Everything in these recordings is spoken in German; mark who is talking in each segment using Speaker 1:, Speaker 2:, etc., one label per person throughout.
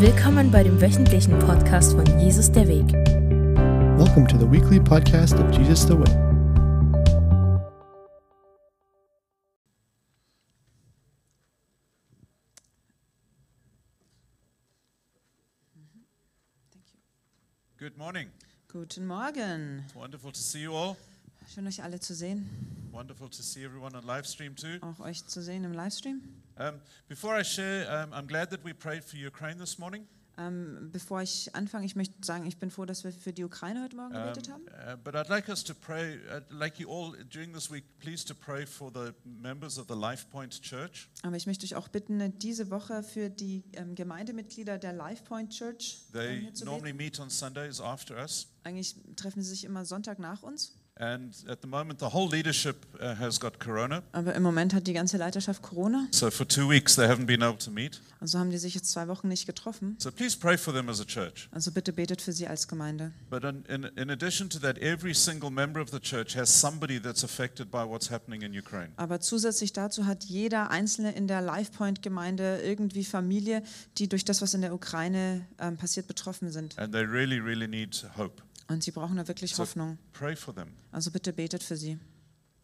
Speaker 1: Willkommen bei dem wöchentlichen Podcast von Jesus der Weg.
Speaker 2: Welcome to the weekly podcast of Jesus the Way.
Speaker 3: Good morning.
Speaker 4: Guten Morgen.
Speaker 3: It's wonderful to see you all.
Speaker 4: Schön euch alle zu sehen,
Speaker 3: Wonderful to see everyone on live stream too.
Speaker 4: auch euch zu sehen im Livestream.
Speaker 3: Um, before I share, um, I'm glad that we prayed for Ukraine this morning.
Speaker 4: Ähm, bevor ich anfange, ich möchte sagen, ich bin froh, dass wir für die Ukraine heute Morgen
Speaker 3: Um,
Speaker 4: gebetet haben.
Speaker 3: uh, but I'd like us to pray, I'd like you all during this week, please to pray for the members of the Life Point Church.
Speaker 4: Aber ich möchte euch auch bitten, diese Woche für die ähm, Gemeindemitglieder der Life Point Church ähm,
Speaker 3: They
Speaker 4: zu
Speaker 3: normally meet on Sundays after us.
Speaker 4: Eigentlich treffen sie sich immer Sonntag nach uns.
Speaker 3: And at the moment, the whole leadership uh, has got corona.
Speaker 4: Aber im Moment hat die ganze Leiterschaft Corona.
Speaker 3: So for two weeks, they haven't been able to meet.
Speaker 4: Also haben die sich jetzt zwei Wochen nicht getroffen.
Speaker 3: So please pray for them as a church.
Speaker 4: Also bitte betet für sie als Gemeinde.
Speaker 3: But in, in, in addition to that, every single member of the church has somebody that's affected by what's happening in Ukraine.
Speaker 4: Aber zusätzlich dazu hat jeder Einzelne in der LifePoint-Gemeinde irgendwie Familie, die durch das, was in der Ukraine ähm, passiert, betroffen sind.
Speaker 3: And they really, really need hope.
Speaker 4: Und sie brauchen da wirklich
Speaker 3: So
Speaker 4: Hoffnung.
Speaker 3: pray for them.
Speaker 4: Also bitte betet für sie.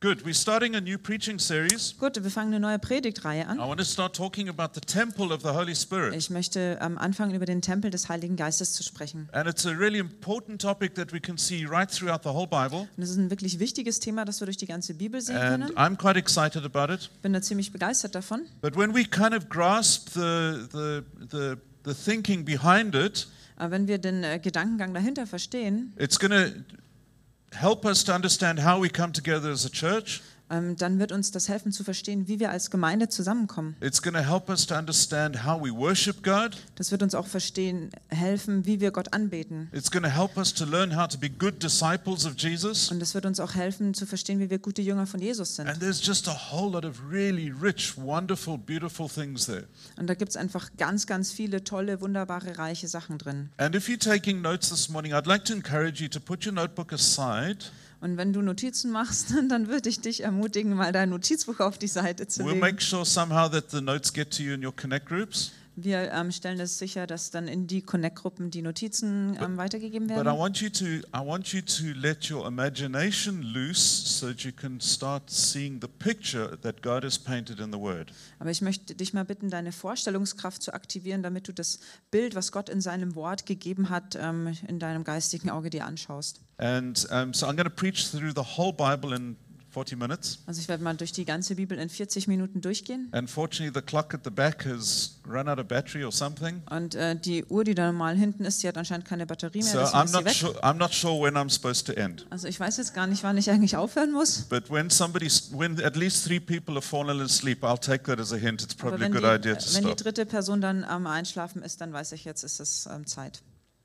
Speaker 3: Good. We're starting a new preaching series.
Speaker 4: Gut, wir fangen eine neue Predigtreihe
Speaker 3: I
Speaker 4: an.
Speaker 3: want to start talking about the temple of the Holy Spirit.
Speaker 4: Ich möchte am Anfang über den Tempel des Heiligen Geistes zu sprechen.
Speaker 3: And it's a really important topic that we can see right throughout the whole Bible.
Speaker 4: Und das ist ein wirklich wichtiges Thema, das wir durch die ganze Bibel sehen
Speaker 3: And
Speaker 4: können.
Speaker 3: I'm quite excited about it.
Speaker 4: Bin da ziemlich begeistert davon.
Speaker 3: But when we kind of grasp the, the, the, the thinking behind it,
Speaker 4: Aber wenn wir den äh, Gedankengang dahinter verstehen,
Speaker 3: it's going to help us to understand how we come together as a church.
Speaker 4: Ähm, dann wird uns das helfen zu verstehen, wie wir als Gemeinde zusammenkommen.
Speaker 3: It's going to help us to understand how we worship God.
Speaker 4: Das wird uns auch verstehen, helfen, wie wir Gott anbeten.
Speaker 3: It's going to help us to learn how to be good disciples of Jesus.
Speaker 4: Und es wird uns auch helfen zu verstehen, wie wir gute Jünger von Jesus sind.
Speaker 3: And there's just a whole lot of really rich, wonderful, beautiful things there.
Speaker 4: Und da gibt es einfach ganz, ganz viele tolle, wunderbare, reiche Sachen drin.
Speaker 3: And if you're taking notes this morning, I'd like to encourage you to put your notebook aside.
Speaker 4: Und wenn du Notizen machst, dann würde ich dich ermutigen, mal dein Notizbuch auf die Seite zu
Speaker 3: We'll
Speaker 4: legen.
Speaker 3: make sure somehow that the notes get to you in your connect groups.
Speaker 4: Wir ähm, stellen es sicher, dass dann in die Connect-Gruppen die Notizen ähm, weitergegeben
Speaker 3: But I
Speaker 4: werden.
Speaker 3: want you to I want you to let your imagination loose so that you can start seeing the picture that God has painted in the word.
Speaker 4: Aber ich möchte dich mal bitten, deine Vorstellungskraft zu aktivieren, damit du das Bild, was Gott in seinem Wort gegeben hat, ähm, in deinem geistigen Auge dir anschaust.
Speaker 3: And um, so I'm going to preach through the whole Bible in 40 minutes.
Speaker 4: Also ich werde mal durch die ganze Bibel in 40 Minuten durchgehen.
Speaker 3: Unfortunately, the clock at the back has run out of battery or something.
Speaker 4: Und äh, die Uhr, die da normal hinten ist, die hat anscheinend keine Batterie mehr.
Speaker 3: So I'm not sure. I'm not sure when I'm supposed to end.
Speaker 4: Also ich weiß jetzt gar nicht, wann ich eigentlich aufhören muss.
Speaker 3: But when somebody, when at least three people have fallen asleep, I'll take that as a hint. It's
Speaker 4: Aber
Speaker 3: probably a
Speaker 4: wenn
Speaker 3: good
Speaker 4: die,
Speaker 3: idea to
Speaker 4: wenn die
Speaker 3: stop.
Speaker 4: dritte Person dann am Einschlafen ist, dann weiß ich jetzt, ist es ähm, Zeit.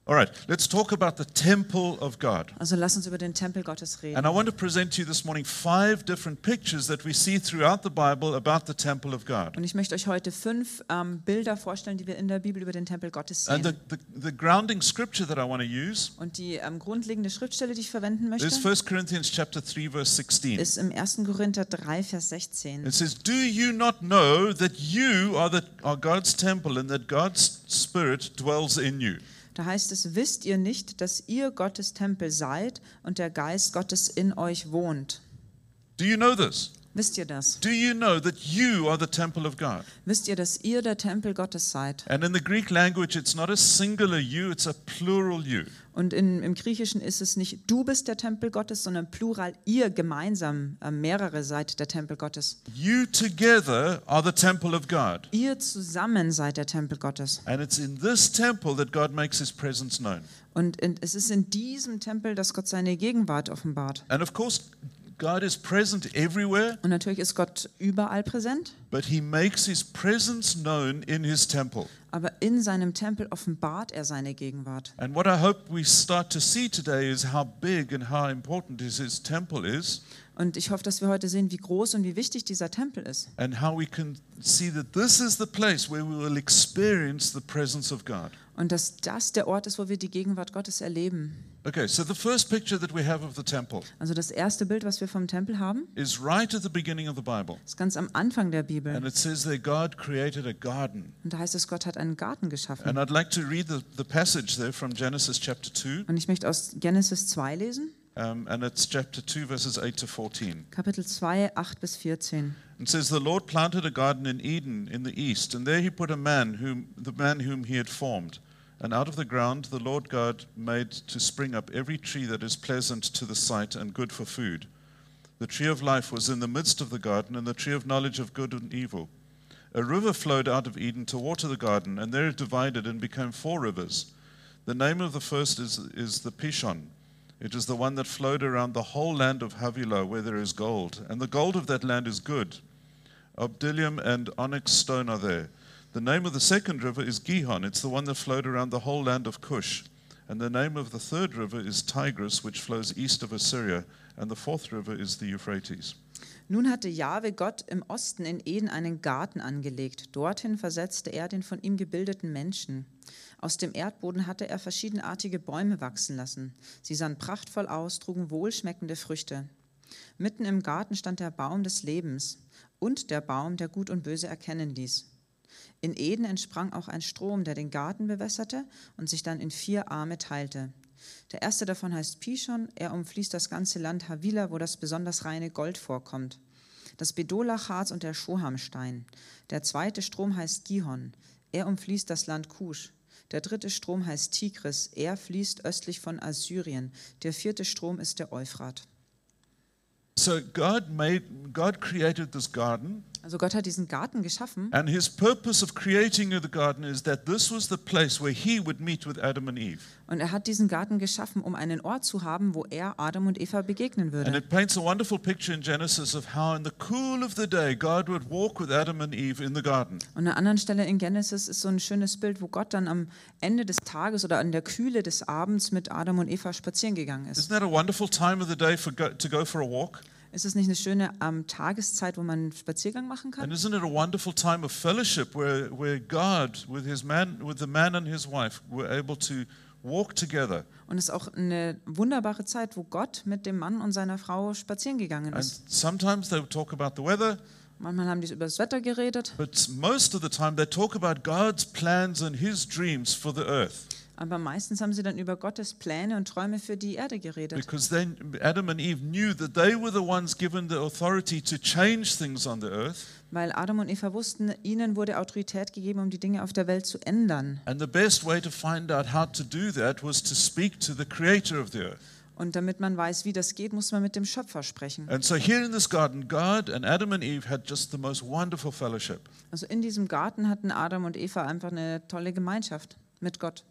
Speaker 3: All right, let's talk about the temple of God.
Speaker 4: Also lass uns über den Tempel Gottes reden.
Speaker 3: And I want to present to you this morning five different pictures that we see throughout the Bible about the temple of God.
Speaker 4: Und ich möchte euch heute fünf ähm, Bilder vorstellen, die wir in der Bibel über den Tempel Gottes
Speaker 3: And the,
Speaker 4: sehen.
Speaker 3: the, the grounding scripture that I want to use
Speaker 4: Und die ähm, grundlegende Schriftstelle, die ich verwenden möchte,
Speaker 3: is 1 Corinthians chapter 3 verse 16.
Speaker 4: ist im 1. Korinther 3, Vers 16.
Speaker 3: It says, "Do you not know that you are the are God's temple and that God's spirit dwells in you?"
Speaker 4: Da heißt es, wisst ihr nicht, dass ihr Gottes Tempel seid und der Geist Gottes in euch wohnt?
Speaker 3: Do you know this?
Speaker 4: Wisst ihr das?
Speaker 3: Do you know that you are the temple of God?
Speaker 4: Wisst ihr, dass ihr der Tempel Gottes seid?
Speaker 3: And in the Greek language, it's not a singular you, it's a plural you.
Speaker 4: Und in, im Griechischen ist es nicht du bist der Tempel Gottes, sondern plural ihr gemeinsam, äh, mehrere seid der Tempel Gottes.
Speaker 3: You together are the temple of God.
Speaker 4: Ihr zusammen seid der Tempel Gottes.
Speaker 3: And it's in this temple that God makes his presence known.
Speaker 4: Und in, es ist in diesem Tempel, dass Gott seine Gegenwart offenbart.
Speaker 3: And of course, God is present everywhere,
Speaker 4: Und natürlich ist Gott überall präsent,
Speaker 3: but he makes his presence known in his temple.
Speaker 4: aber in seinem Tempel offenbart er seine Gegenwart.
Speaker 3: And what I hope we start to see today is how big and how important his, temple is,
Speaker 4: Und ich hoffe, dass wir heute sehen, wie groß und wie wichtig dieser Tempel ist.
Speaker 3: and how we can see that this is the place where we will experience the presence of God.
Speaker 4: Und dass das der Ort ist, wo wir die Gegenwart Gottes erleben.
Speaker 3: Okay, so the first picture that we have of the temple
Speaker 4: Also das erste Bild, was wir vom Tempel haben,
Speaker 3: is right at the beginning of the Bible.
Speaker 4: ist ganz am Anfang der Bibel.
Speaker 3: And it says that God created a garden.
Speaker 4: Und da heißt es, Gott hat einen Garten geschaffen.
Speaker 3: And I'd like to read the, the passage there from Genesis chapter 2.
Speaker 4: Und ich möchte aus Genesis 2 lesen,
Speaker 3: Um, and it's chapter 2, verses 8 to 14.
Speaker 4: Kapitel 2, 8 bis 14.
Speaker 3: It says, The Lord planted a garden in Eden in the east, and there he put a man, whom, the man whom he had formed. And out of the ground the Lord God made to spring up every tree that is pleasant to the sight and good for food. The tree of life was in the midst of the garden, and the tree of knowledge of good and evil. A river flowed out of Eden to water the garden, and there it divided and became four rivers. The name of the first is, is the Pishon. It is the one that flowed around the whole land of Havilah, where there is gold. And the gold of that land is good. Obdilium and onyx stone are there. The name of the second river is Gihon. It's the one that flowed around the whole land of Cush. And the name of the third river is Tigris, which flows east of Assyria. And the fourth river is the Euphrates.
Speaker 4: Nun hatte Jahwe Gott im Osten in Eden einen Garten angelegt. Dorthin versetzte er den von ihm gebildeten Menschen. Aus dem Erdboden hatte er verschiedenartige Bäume wachsen lassen. Sie sahen prachtvoll aus, trugen wohlschmeckende Früchte. Mitten im Garten stand der Baum des Lebens und der Baum, der Gut und Böse erkennen ließ. In Eden entsprang auch ein Strom, der den Garten bewässerte und sich dann in vier Arme teilte. Der erste davon heißt Pishon, er umfließt das ganze Land Havila, wo das besonders reine Gold vorkommt. Das Bedolachharz und der Schohamstein. Der zweite Strom heißt Gihon, er umfließt das Land Kusch. Der dritte Strom heißt Tigris, er fließt östlich von Assyrien. Der vierte Strom ist der Euphrat.
Speaker 3: So God made God created this garden,
Speaker 4: Also Gott hat diesen Garten geschaffen
Speaker 3: and his purpose of creating the garden is that this was the place where he would meet with Adam and Eve.
Speaker 4: und er hat diesen Garten geschaffen, um einen Ort zu haben, wo er Adam und Eva begegnen
Speaker 3: And
Speaker 4: würde.
Speaker 3: it paints a wonderful picture in Genesis of how in the cool of the day God would walk with Adam and Eve in the garden.
Speaker 4: Und an einer anderen Stelle in Genesis ist so ein schönes Bild, wo Gott dann am Ende des Tages oder an der Kühle des Abends mit Adam und Eva spazieren gegangen ist.
Speaker 3: Isn't that a wonderful time of the day for go, to go for a walk?
Speaker 4: Ist es nicht eine schöne ähm, Tageszeit, wo man einen Spaziergang machen
Speaker 3: And
Speaker 4: kann?
Speaker 3: isn't it a wonderful time of fellowship where, where God with his man with the man and his wife were able to walk together
Speaker 4: Und es ist auch eine wunderbare Zeit, wo Gott mit dem Mann und seiner Frau spazieren gegangen
Speaker 3: and
Speaker 4: ist.
Speaker 3: sometimes they would talk about the weather
Speaker 4: Manchmal haben die über das Wetter geredet,
Speaker 3: but most of the time they talk about God's plans and his dreams for the earth
Speaker 4: aber meistens haben sie dann über Gottes Pläne und Träume für die Erde geredet.
Speaker 3: because then Adam and Eve knew that they were the ones given the authority to change things on the earth
Speaker 4: Weil Adam und Eva wussten, ihnen wurde Autorität gegeben, um die Dinge auf der Welt zu ändern.
Speaker 3: and the best way to find out how to do that was to speak to the creator of the earth
Speaker 4: Und damit man weiß, wie das geht, muss man mit dem Schöpfer sprechen.
Speaker 3: And so here in this garden, God and Adam and Eve had just the most wonderful fellowship.
Speaker 4: Also in diesem Garten hatten Adam und Eva einfach eine tolle Gemeinschaft mit Gott.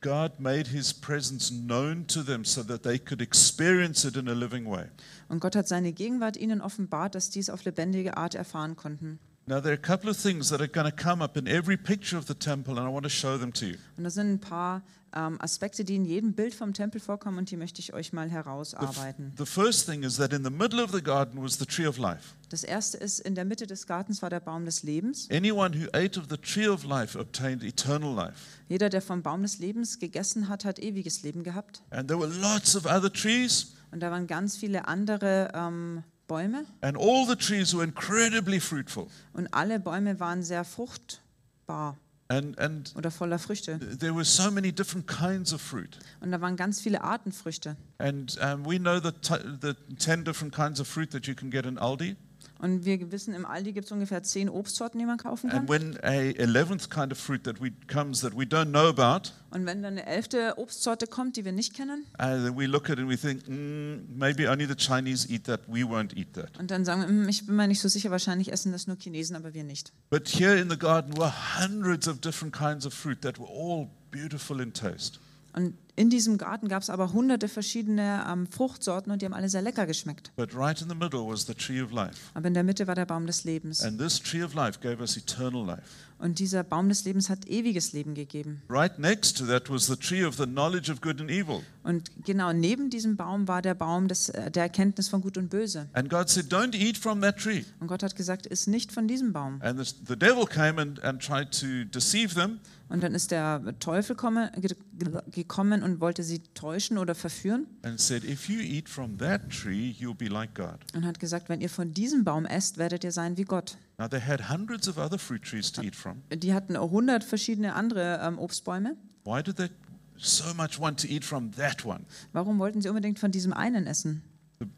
Speaker 3: God made his presence known to them so that they could experience it in a living way.
Speaker 4: Und Gott hat seine Gegenwart ihnen offenbart, dass die es auf lebendige Art erfahren konnten.
Speaker 3: Now, there are a couple of things that are going to come up in every picture of the temple, and I want to show them to you.
Speaker 4: Und das sind ein paar ähm, Aspekte, die in jedem Bild vom Tempel vorkommen und die möchte ich euch mal herausarbeiten.
Speaker 3: The first thing is that in the middle of the garden was the tree of life.
Speaker 4: Das erste ist, in der Mitte des Gartens war der Baum des Lebens.
Speaker 3: Anyone who ate of the tree of life obtained eternal life.
Speaker 4: Jeder, der vom Baum des Lebens gegessen hat, hat ewiges Leben gehabt.
Speaker 3: And there were lots of other trees,
Speaker 4: Und da waren ganz viele andere ähm, Bäume
Speaker 3: and all the trees were incredibly fruitful.
Speaker 4: und alle Bäume waren sehr fruchtbar
Speaker 3: And, and
Speaker 4: oder voller Früchte.
Speaker 3: there were so many different kinds of fruit.
Speaker 4: Und da waren ganz viele Arten Früchte.
Speaker 3: And um, we know the, the 10 different kinds of fruit that you can get in Aldi.
Speaker 4: Und wir wissen, im Aldi gibt es ungefähr zehn Obstsorten, die man kaufen kann.
Speaker 3: And when a 11th kind of fruit that we, comes that we don't know about,
Speaker 4: Und wenn dann eine elfte Obstsorte kommt, die wir nicht kennen,
Speaker 3: uh, then we look at it and we think, mm, maybe only the Chinese eat that, we won't eat that.
Speaker 4: und dann sagen wir, "Hm, ich bin mir nicht so sicher, wahrscheinlich essen das nur Chinesen, aber wir nicht.
Speaker 3: But here in the garden were hundreds of different kinds of fruit that were all beautiful in taste.
Speaker 4: Und in diesem Garten gab es aber hunderte verschiedene ähm, Fruchtsorten und die haben alle sehr lecker geschmeckt.
Speaker 3: But right in the middle was the tree of life.
Speaker 4: Aber in der Mitte war der Baum des Lebens. Und dieser Baum des Lebens hat ewiges Leben gegeben.
Speaker 3: Right next to that was the tree of the knowledge of good and evil.
Speaker 4: Und genau neben diesem Baum war der Baum des, äh, der Erkenntnis von Gut und Böse.
Speaker 3: And God said, Don't eat from that tree.
Speaker 4: Und Gott hat gesagt, iss nicht von diesem Baum.
Speaker 3: And the, the devil came and, and tried to deceive them.
Speaker 4: Und dann ist der Teufel komme, ge- ge- gekommen und wollte sie täuschen oder verführen
Speaker 3: said, tree, like
Speaker 4: und hat gesagt, wenn ihr von diesem Baum esst, werdet ihr sein wie Gott.
Speaker 3: Now, they had hundreds of other fruit trees to eat from.
Speaker 4: Die hatten 100 verschiedene andere ähm, Obstbäume.
Speaker 3: Why did they so much want to eat from that one?
Speaker 4: Warum wollten sie unbedingt von diesem einen essen?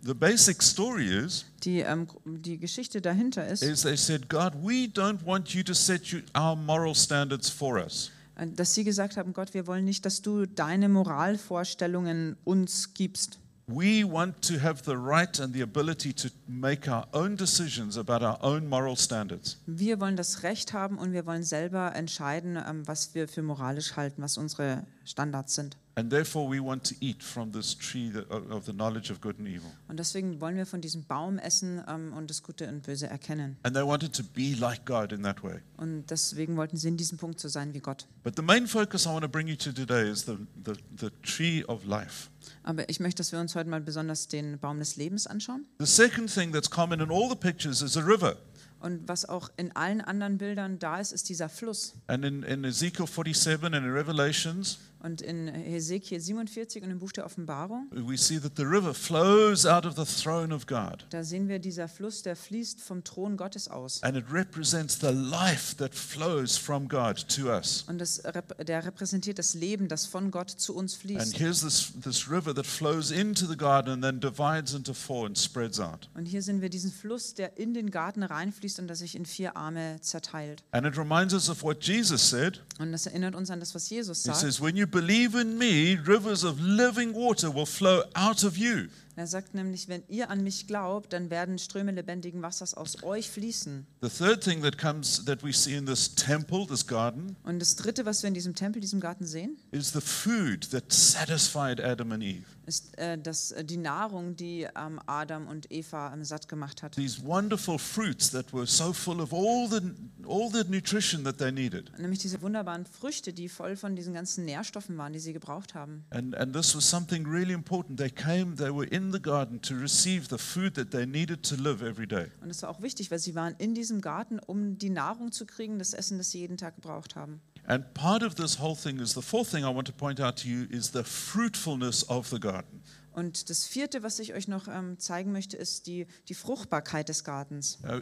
Speaker 3: The, basic story is,
Speaker 4: Die, ähm, die Geschichte dahinter ist,
Speaker 3: is they said, God, we don't want you to set you, our moral standards for us.
Speaker 4: äh, dass sie gesagt haben, Gott, wir wollen nicht, dass du deine Moralvorstellungen uns gibst.
Speaker 3: We want to have the right and the ability to make our own decisions about our own moral standards.
Speaker 4: Wir wollen das Recht haben und wir wollen selber entscheiden, ähm, was wir für moralisch halten, was unsere Standards sind.
Speaker 3: And therefore, we want to eat from this tree that, of of the knowledge of good and evil.
Speaker 4: Und deswegen wollen wir von diesem Baum essen ähm, und das Gute und Böse erkennen.
Speaker 3: And they wanted to be like God in that way.
Speaker 4: Und deswegen wollten sie in diesem Punkt so sein wie Gott.
Speaker 3: But the main focus I want to bring you to today is the, the, the tree of life.
Speaker 4: Aber ich möchte, dass wir uns heute mal besonders den Baum des Lebens anschauen.
Speaker 3: The second thing that's common in all the pictures is a river.
Speaker 4: Und was auch in allen anderen Bildern da ist, ist dieser Fluss.
Speaker 3: And in, in Ezekiel 47 and in Revelations,
Speaker 4: Und in Hesekiel 47 und im Buch der Offenbarung,
Speaker 3: we see that the river flows out of the throne of God.
Speaker 4: da sehen wir dieser Fluss, der fließt vom Thron Gottes aus.
Speaker 3: And it represents the life that flows from God to us.
Speaker 4: Und das, der repräsentiert das Leben, das von Gott zu uns
Speaker 3: And
Speaker 4: fließt.
Speaker 3: here's this, this river that flows into the garden and then divides into four and spreads out.
Speaker 4: Und hier sehen wir diesen Fluss, der in den Garten reinfließt und der sich in vier Arme zerteilt.
Speaker 3: And it reminds us of what Jesus said.
Speaker 4: Und das erinnert uns an das, was Jesus
Speaker 3: He
Speaker 4: sagt.
Speaker 3: says, When you believe in me, rivers of living water will flow out of you.
Speaker 4: Er sagt nämlich, wenn ihr an mich glaubt, dann werden Ströme lebendigen Wassers aus euch fließen.
Speaker 3: The third thing that comes that we see in this temple, this garden,
Speaker 4: Und das Dritte, was wir in diesem Tempel, diesem Garten sehen,
Speaker 3: is the food that satisfied Adam and Eve.
Speaker 4: Ist äh, das, äh, die Nahrung, die ähm, Adam und Eva ähm, satt gemacht hat.
Speaker 3: These wonderful fruits that were so full of all the, all the nutrition that they needed.
Speaker 4: Nämlich diese wunderbaren Früchte, die voll von diesen ganzen Nährstoffen waren, die sie gebraucht haben.
Speaker 3: And, and this was something really important. They came, they were in the garden to receive the food that they needed to live every day.
Speaker 4: Und das war auch wichtig, weil sie waren in diesem Garten, um die Nahrung zu kriegen, das Essen, das sie jeden Tag gebraucht haben.
Speaker 3: And part of this whole thing is the fourth thing I want to point out to you is the fruitfulness of the garden.
Speaker 4: Und das Vierte, was ich euch noch ähm, zeigen möchte, ist die, die Fruchtbarkeit des Gartens.
Speaker 3: Uh,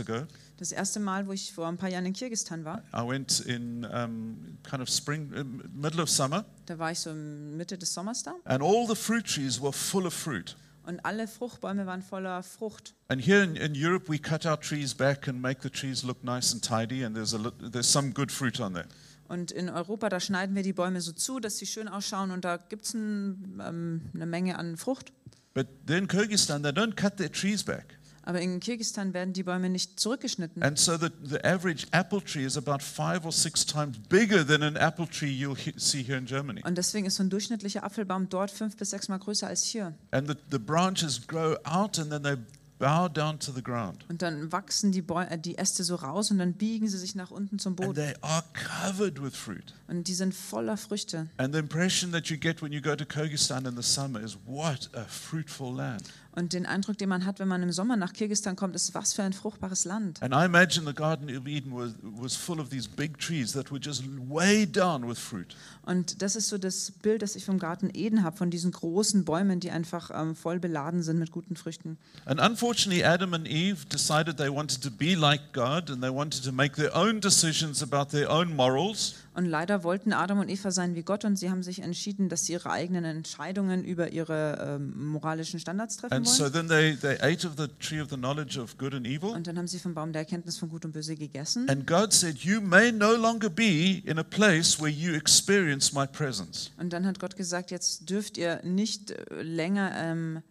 Speaker 3: ago,
Speaker 4: Das erste Mal, wo ich vor ein paar Jahren in Kirgistan war,
Speaker 3: I went in um, kind of spring, middle of summer,
Speaker 4: da war ich so Mitte des Sommers da
Speaker 3: and all the fruit trees were full of fruit.
Speaker 4: Und alle Fruchtbäume waren voller Frucht.
Speaker 3: And here in, in Europe, we cut our trees back and make the trees look nice and tidy, and there's, a, there's some good fruit on there.
Speaker 4: Und in Europa, da schneiden wir die Bäume so zu, dass sie schön ausschauen und da gibt es ein, ähm, eine Menge an Frucht.
Speaker 3: But then in Kyrgyzstan, they don't cut their trees back.
Speaker 4: Aber in Kirgistan werden die Bäume nicht zurückgeschnitten.
Speaker 3: And so the, the average apple tree is about five or six times bigger than an apple tree you'll see here in Germany.
Speaker 4: Und deswegen ist so ein durchschnittlicher Apfelbaum dort fünf bis sechs Mal größer als hier.
Speaker 3: And the, the branches grow out and then they bow down to the ground.
Speaker 4: Und dann wachsen die, äh, die Äste so raus und dann biegen sie sich nach unten zum
Speaker 3: And
Speaker 4: Boden.
Speaker 3: they are covered with fruit.
Speaker 4: Und die sind voller Früchte.
Speaker 3: And the impression that you get when you go to Kyrgyzstan in the summer is what a fruitful land.
Speaker 4: Und den Eindruck, den man hat, wenn man im Sommer nach Kirgistan kommt, ist, was für ein fruchtbares Land.
Speaker 3: And I imagine the Garden of Eden was, was full of these big trees that were just weighed down with fruit.
Speaker 4: Und das ist so das Bild, das ich vom Garten Eden habe, von diesen großen Bäumen, die einfach ähm, voll beladen sind mit guten Früchten.
Speaker 3: And unfortunately, Adam and Eve decided they wanted to be like God and they wanted to make their own decisions about their own morals.
Speaker 4: Und leider wollten Adam und Eva sein wie Gott und sie haben sich entschieden, dass sie ihre eigenen Entscheidungen über ihre ähm, moralischen Standards treffen
Speaker 3: And so
Speaker 4: wollen.
Speaker 3: then they, they ate of the tree of the knowledge of good and evil.
Speaker 4: Und dann haben sie vom Baum der Erkenntnis von Gut und Böse gegessen.
Speaker 3: And God said, You may no longer be in a place where you experience my presence.
Speaker 4: Und dann hat Gott gesagt, jetzt dürft ihr nicht äh, länger ähm,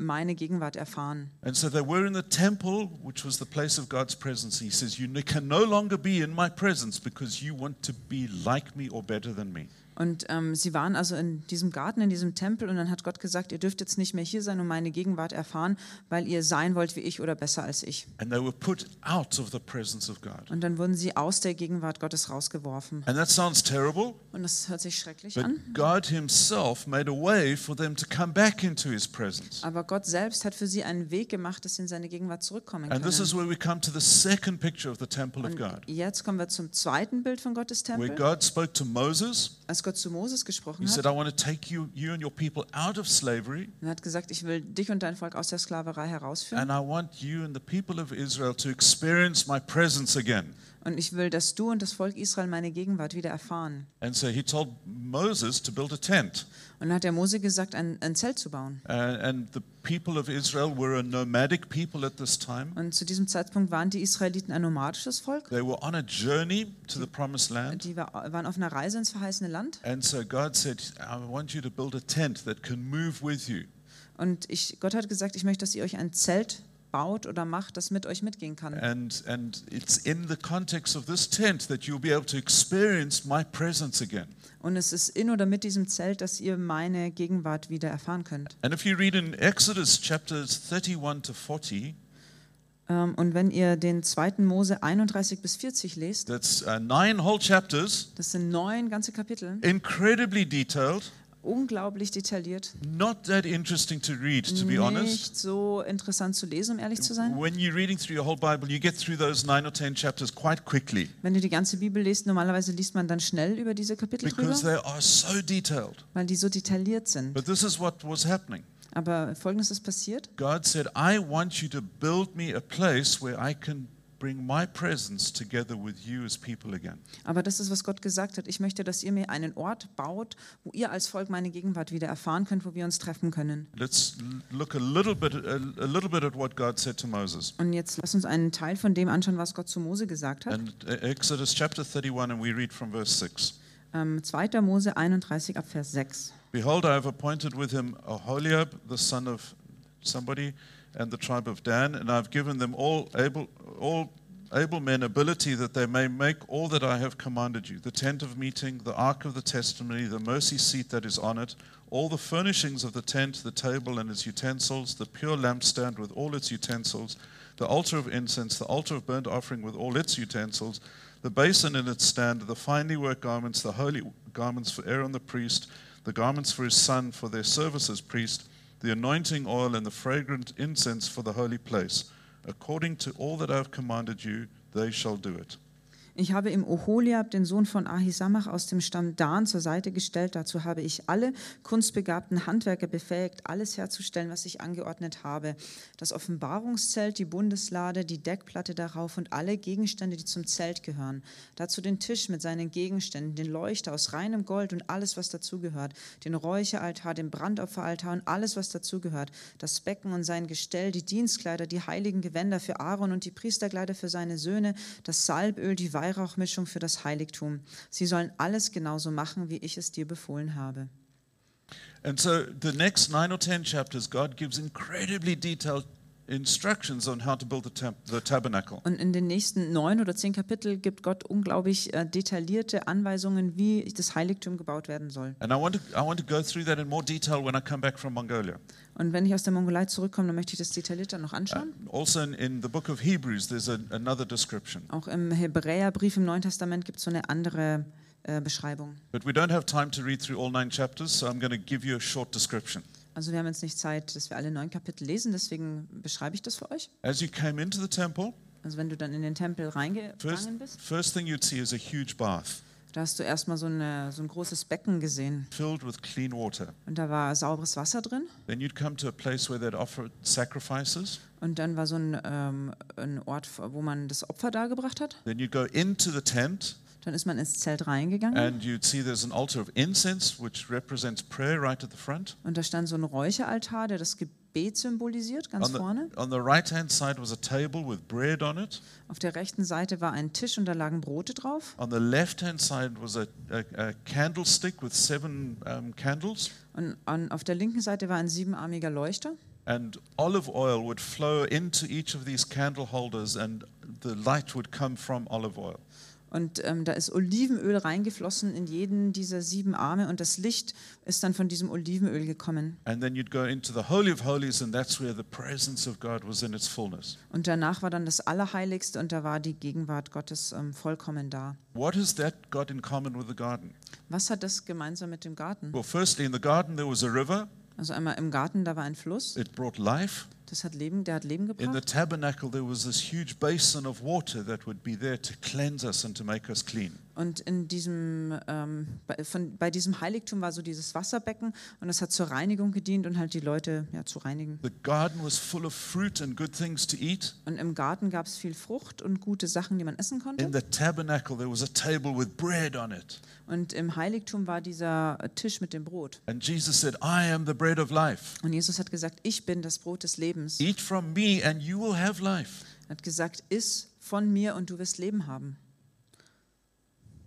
Speaker 4: meine Gegenwart erfahren.
Speaker 3: And so they were in the temple, which was the place of God's presence. He says, You can no longer be in my presence because you want to be like me or better than me.
Speaker 4: Und ähm, sie waren also in diesem Garten, in diesem Tempel und dann hat Gott gesagt, ihr dürft jetzt nicht mehr hier sein und meine Gegenwart erfahren, weil ihr sein wollt wie ich oder besser als ich.
Speaker 3: And they were put out of the presence of God.
Speaker 4: Und dann wurden sie aus der Gegenwart Gottes rausgeworfen.
Speaker 3: And that sounds terrible,
Speaker 4: Und das hört sich schrecklich an. Aber Gott selbst hat für sie einen Weg gemacht, dass sie in seine Gegenwart zurückkommen
Speaker 3: And this is
Speaker 4: können.
Speaker 3: where we come to the second picture of the temple of
Speaker 4: Und jetzt kommen wir zum zweiten Bild von Gottes
Speaker 3: where
Speaker 4: Tempel.
Speaker 3: God spoke to Moses.
Speaker 4: Als Gott zu Moses gesprochen
Speaker 3: He said,
Speaker 4: hat
Speaker 3: I want to take you, you and your people out of slavery,
Speaker 4: und hat gesagt, ich will dich und dein Volk aus der Sklaverei herausführen
Speaker 3: and I want you and the people of Israel to experience my presence again.
Speaker 4: und ich will, dass du und das Volk Israel meine Gegenwart wieder erfahren.
Speaker 3: And so he told Moses to build a tent.
Speaker 4: Und dann hat der Mose gesagt, ein, ein Zelt zu bauen.
Speaker 3: Uh.
Speaker 4: Und zu diesem Zeitpunkt waren die Israeliten ein nomadisches Volk.
Speaker 3: They were on a journey to the promised land.
Speaker 4: Die war, waren auf einer Reise ins verheißene Land.
Speaker 3: And so God said, I want you to build a tent that can move with you.
Speaker 4: Und ich, Gott hat gesagt, ich möchte, dass ihr euch ein Zelt baut oder macht, das mit euch mitgehen kann.
Speaker 3: And, and it's in the context of this tent that you'll be able to experience my presence again.
Speaker 4: Und es ist in oder mit diesem Zelt, dass ihr meine Gegenwart wieder erfahren könnt.
Speaker 3: And if you read in Exodus chapters 31 to 40,
Speaker 4: Ähm, Und wenn ihr den 2. Mose 31 bis 40 lest,
Speaker 3: that's uh, nine whole chapters,
Speaker 4: das sind neun ganze Kapitel,
Speaker 3: incredibly detailed,
Speaker 4: unglaublich detailliert,
Speaker 3: not that interesting to read, to be honest.
Speaker 4: nicht so interessant zu lesen, um ehrlich zu sein.
Speaker 3: When you're reading through your whole Bible, you get through those nine or ten chapters quite quickly
Speaker 4: Wenn du die ganze Bibel liest, normalerweise liest man dann schnell über diese Kapitel
Speaker 3: because
Speaker 4: drüber,
Speaker 3: they are so detailed.
Speaker 4: weil die so detailliert sind.
Speaker 3: But this is what was happening.
Speaker 4: Aber folgendes ist passiert.
Speaker 3: God said, I want you to build me a place where I can bring my presence together with you as people again.
Speaker 4: Aber das ist, was Gott gesagt hat. Ich möchte, dass ihr mir einen Ort baut, wo ihr als Volk meine Gegenwart wieder erfahren könnt, wo wir uns treffen können.
Speaker 3: Let's look a little bit, a, little bit at what God said to Moses.
Speaker 4: Und jetzt lass uns einen Teil von dem anschauen, was Gott zu Mose gesagt hat.
Speaker 3: And uh, Exodus chapter 31, and we read from verse 6.
Speaker 4: Ähm, 2. Mose 31 ab Vers 6.
Speaker 3: Behold, I have appointed with him Aholiab, the son of somebody, and the tribe of Dan, and I've given them all able, all able men ability that they may make all that I have commanded you: the tent of meeting, the ark of the testimony, the mercy seat that is on it, all the furnishings of the tent, the table and its utensils, the pure lampstand with all its utensils, the altar of incense, the altar of burnt offering with all its utensils, the basin and its stand, the finely worked garments, the holy garments for Aaron the priest, the garments for his son for their service as priest, the anointing oil and the fragrant incense for the holy place. According to all that I have commanded you, they shall do it.
Speaker 4: Ich habe ihm Oholiab, den Sohn von Ahisamach aus dem Stamm Dan, zur Seite gestellt. Dazu habe ich alle kunstbegabten Handwerker befähigt, alles herzustellen, was ich angeordnet habe. Das Offenbarungszelt, die Bundeslade, die Deckplatte darauf und alle Gegenstände, die zum Zelt gehören. Dazu den Tisch mit seinen Gegenständen, den Leuchter aus reinem Gold und alles, was dazugehört, den Räucheraltar, den Brandopferaltar und alles, was dazugehört, das Becken und sein Gestell, die Dienstkleider, die heiligen Gewänder für Aaron und die Priesterkleider für seine Söhne, das Salböl, die Weihrauchmischung für das Heiligtum. Sie sollen alles genauso machen, wie ich es dir befohlen habe.
Speaker 3: And so the next nine or ten chapters, God gives incredibly detailed instructions on how to build the, temp- the tabernacle.
Speaker 4: Und in den nächsten neun oder zehn Kapitel gibt Gott unglaublich äh, detaillierte Anweisungen, wie das Heiligtum gebaut werden soll.
Speaker 3: And I want, to, I want to go through that in more detail when I come back from Mongolia.
Speaker 4: Und wenn ich aus der Mongolei zurückkomme, dann möchte ich das detaillierter noch anschauen.
Speaker 3: Also in, in the book of Hebrews, there's a, another description.
Speaker 4: Auch im Hebräerbrief im Neuen Testament gibt es so eine andere äh, Beschreibung.
Speaker 3: But we don't have time to read through all nine chapters, so I'm going to give you a short description.
Speaker 4: Also wir haben jetzt nicht Zeit, dass wir alle neun Kapitel lesen, deswegen beschreibe ich das für euch.
Speaker 3: As you came into the temple,
Speaker 4: Also wenn du dann in den Tempel reingegangen bist,
Speaker 3: first thing you'd see is a huge bath
Speaker 4: da hast du erstmal so, eine, so ein großes Becken gesehen.
Speaker 3: filled with clean water.
Speaker 4: Und da war sauberes Wasser drin.
Speaker 3: Then you'd come to a place where they'd offer sacrifices.
Speaker 4: Und dann war so ein, ähm, ein Ort, wo man das Opfer dargebracht hat.
Speaker 3: Then you'd go into the tent
Speaker 4: Dann ist man ins Zelt reingegangen.
Speaker 3: and you'd see there's an altar of incense, which represents prayer right at the front.
Speaker 4: Und da stand so ein Räucheraltar, der das Gebet symbolisiert, ganz
Speaker 3: On the,
Speaker 4: vorne.
Speaker 3: on the right hand side was a table with bread on it.
Speaker 4: Auf der rechten Seite war ein Tisch und da lagen Brote drauf.
Speaker 3: On the left hand side was a, a, a candlestick with seven um, candles.
Speaker 4: Und an, auf der linken Seite war ein siebenarmiger Leuchter.
Speaker 3: And olive oil would flow into each of these candle holders, and the light would come from olive oil.
Speaker 4: Und ähm, da ist Olivenöl reingeflossen in jeden dieser sieben Arme und das Licht ist dann von diesem Olivenöl gekommen.
Speaker 3: And then you'd go into the Holy of Holies, and that's where the presence of God was in its fullness.
Speaker 4: Und danach war dann das Allerheiligste und da war die Gegenwart Gottes ähm, vollkommen da.
Speaker 3: What has that got in common with the garden?
Speaker 4: Was hat das gemeinsam mit dem Garten?
Speaker 3: Well, firstly, in the garden there was a river,
Speaker 4: Also einmal im Garten, da war ein Fluss,
Speaker 3: it brought life.
Speaker 4: Das hat Leben, der hat Leben
Speaker 3: In the
Speaker 4: gebracht.
Speaker 3: tabernacle, there was this huge basin of water that would be there to cleanse us and to make us clean.
Speaker 4: Und in diesem, ähm, bei, von, bei diesem Heiligtum war so dieses Wasserbecken und das hat zur Reinigung gedient und halt die Leute ja, zu reinigen.
Speaker 3: The garden was full of fruit and good things to eat.
Speaker 4: Und im Garten gab es viel Frucht und gute Sachen, die man essen
Speaker 3: In
Speaker 4: konnte.
Speaker 3: the tabernacle, there was a table with bread on it.
Speaker 4: Und im Heiligtum war dieser äh, Tisch mit dem Brot.
Speaker 3: And Jesus said, I am the bread of life.
Speaker 4: Und Jesus hat gesagt, ich bin das Brot des Lebens.
Speaker 3: Eat from me, and you will have life.
Speaker 4: Er hat gesagt, iss von mir und du wirst Leben haben.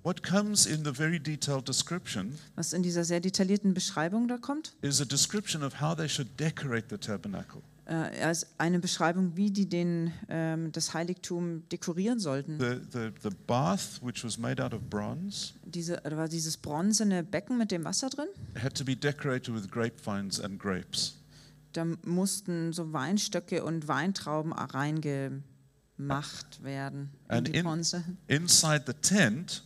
Speaker 3: What comes in the very detailed description
Speaker 4: Was in dieser sehr detaillierten Beschreibung da kommt,
Speaker 3: is a description of how they should decorate the tabernacle.
Speaker 4: äh, ist eine Beschreibung, wie die den, ähm, das Heiligtum dekorieren sollten.
Speaker 3: The, the, the bath, which was made out of bronze,
Speaker 4: Diese, da war dieses bronzene Becken mit dem Wasser drin.
Speaker 3: had to be decorated with grapevines and grapes.
Speaker 4: Da mussten so Weinstöcke und Weintrauben reingemacht werden in
Speaker 3: And
Speaker 4: die
Speaker 3: in-
Speaker 4: Bronze.
Speaker 3: Inside the tent,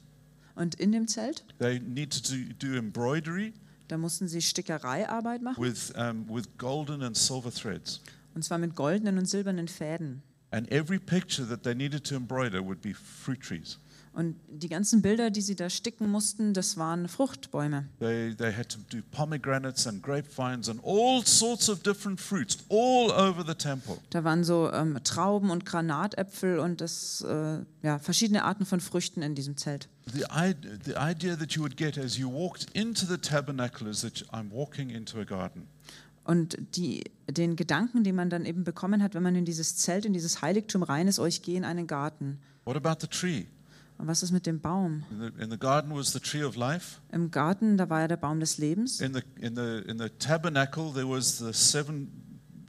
Speaker 4: Und in dem Zelt,
Speaker 3: they needed to do embroidery
Speaker 4: da mussten sie Stickereiarbeit machen.
Speaker 3: with, um, with golden and silver threads.
Speaker 4: Und zwar mit goldenen und silbernen Fäden.
Speaker 3: And every picture that they needed to embroider would be fruit trees.
Speaker 4: Und die ganzen Bilder, die sie da sticken mussten, das waren Fruchtbäume.
Speaker 3: They, they had to do pomegranates and grapevines and all sorts of different fruits all over the temple.
Speaker 4: Da waren so ähm, Trauben und Granatäpfel und das, äh, ja, verschiedene Arten von Früchten in diesem Zelt.
Speaker 3: The, the idea that you would get as you walked into the tabernacle is that I'm walking into a garden.
Speaker 4: Und die, den Gedanken, den man dann eben bekommen hat, wenn man in dieses Zelt, in dieses Heiligtum rein ist, oh, ich gehe in einen Garten.
Speaker 3: What about the tree?
Speaker 4: Und was ist mit dem Baum?
Speaker 3: In the, in the garden was the tree of life.
Speaker 4: Im Garten, da war ja der Baum des Lebens.
Speaker 3: In the, in the, in the tabernacle, there was the seven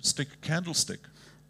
Speaker 3: stick candlestick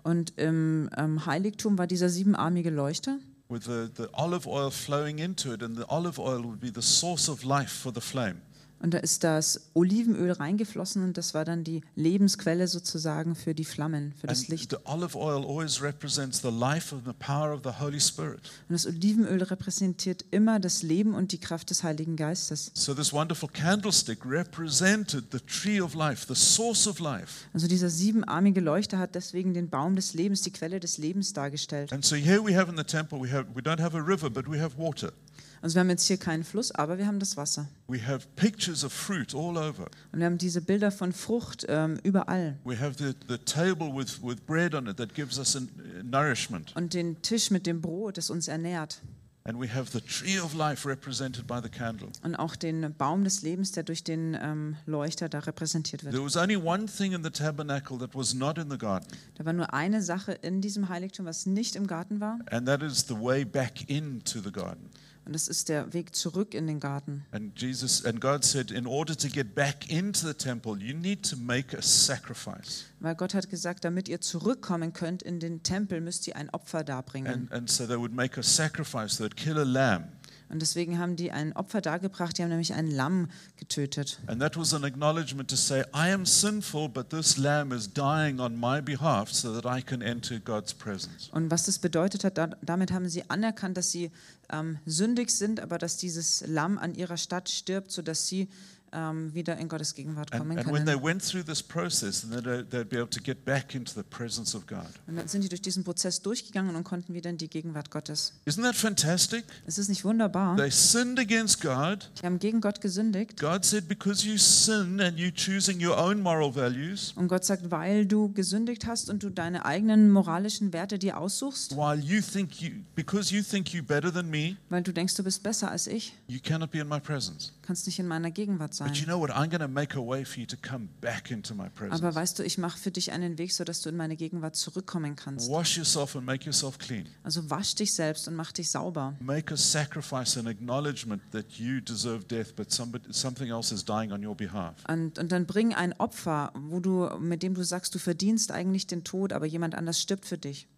Speaker 4: Und im ähm, Heiligtum war dieser siebenarmige Leuchter.
Speaker 3: with the, the olive oil flowing into it, and the olive oil would be the source of life for the flame.
Speaker 4: Und da ist das Olivenöl reingeflossen und das war dann die Lebensquelle sozusagen für die Flammen, für das Licht.
Speaker 3: the olive oil always represents the life and the power of the Holy Spirit.
Speaker 4: Und das Olivenöl repräsentiert immer das Leben und die Kraft des Heiligen Geistes.
Speaker 3: So, this wonderful candlestick represented the tree of life, the source of life.
Speaker 4: Also dieser siebenarmige Leuchter hat deswegen den Baum des Lebens, die Quelle des Lebens dargestellt.
Speaker 3: And so, here we have in the temple, we, have, we don't have a river, but we have water.
Speaker 4: Also wir haben jetzt hier keinen Fluss, aber wir haben das Wasser.
Speaker 3: We have pictures of fruit all over.
Speaker 4: Und wir haben diese Bilder von Frucht ähm, überall.
Speaker 3: We have the, the table with, with bread on it that gives us an, uh, nourishment.
Speaker 4: Und den Tisch mit dem Brot, das uns ernährt.
Speaker 3: And we have the tree of life represented by the candle.
Speaker 4: Und auch den Baum des Lebens, der durch den ähm, Leuchter da repräsentiert wird.
Speaker 3: There was only one thing in the tabernacle that was not in the garden,
Speaker 4: Da war nur eine Sache in diesem Heiligtum, was nicht im Garten war.
Speaker 3: and that is the way back into the garden.
Speaker 4: Und das ist der Weg zurück in den Garten.
Speaker 3: And Jesus and God said, in order to get back into the temple, you need to make a sacrifice.
Speaker 4: Weil Gott hat gesagt, damit ihr zurückkommen könnt in den Tempel, müsst ihr ein Opfer darbringen.
Speaker 3: And, and so they would make a sacrifice, they'd kill a lamb.
Speaker 4: Und deswegen haben die ein Opfer dargebracht, die haben nämlich ein Lamm getötet.
Speaker 3: And that was an acknowledgement to say, I am sinful, but this lamb is dying on my behalf so that I can enter God's presence.
Speaker 4: Und was das bedeutet hat, da, damit haben sie anerkannt, dass sie ähm, sündig sind, aber dass dieses Lamm an ihrer Stadt stirbt, sodass sie ähm, wieder in Gottes Gegenwart kommen
Speaker 3: and when they
Speaker 4: können.
Speaker 3: went through this process, then they'd, they'd be able to get back into the presence of God.
Speaker 4: Und dann sind die durch diesen Prozess durchgegangen und konnten wieder in die Gegenwart Gottes.
Speaker 3: Isn't that fantastic?
Speaker 4: Es ist nicht wunderbar.
Speaker 3: They sinned against God.
Speaker 4: Die haben gegen Gott gesündigt.
Speaker 3: God said, because you sin and you choosing your own moral values,
Speaker 4: Und Gott sagt, weil du gesündigt hast und du deine eigenen moralischen Werte dir aussuchst,
Speaker 3: while you think you, because you think you better than me,
Speaker 4: weil du denkst, du bist besser als ich,
Speaker 3: you cannot be in my presence.
Speaker 4: kannst nicht in meiner Gegenwart sein.
Speaker 3: But you know what? I'm going to make a way for you to come back into my presence.
Speaker 4: Aber weißt du, ich mache für dich einen Weg, sodass du in meine Gegenwart zurückkommen kannst.
Speaker 3: Wash yourself and make yourself clean.
Speaker 4: Also wasch dich selbst und mach dich sauber.
Speaker 3: Make a sacrifice and acknowledgement that you deserve death, but somebody, something else is dying on your behalf.
Speaker 4: Und, und dann bring ein Opfer, wo du, mit dem du sagst, du verdienst eigentlich den Tod, aber jemand anders stirbt für dich.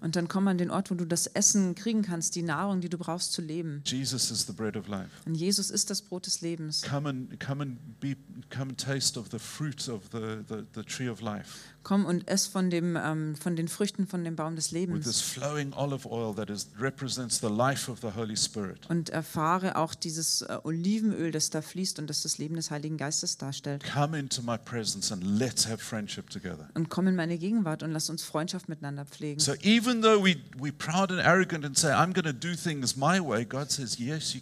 Speaker 4: Und dann komm an den Ort, wo du das Essen kriegen kannst, die Nahrung, die du brauchst zu leben.
Speaker 3: Jesus is the bread of life.
Speaker 4: Und Jesus ist das Brot des Lebens.
Speaker 3: Come and come and be come and taste of the fruit of the, the, the tree of life
Speaker 4: Komm und ess von, dem, ähm, von den Früchten von dem Baum des Lebens. Und erfahre auch dieses äh, Olivenöl, das da fließt und das das Leben des Heiligen Geistes darstellt.
Speaker 3: Come into my presence and let's have friendship together.
Speaker 4: Und komm in meine Gegenwart und lass uns Freundschaft miteinander pflegen.
Speaker 3: So even though we we proud and arrogant and say I'm going to do things my way, God says yes, you,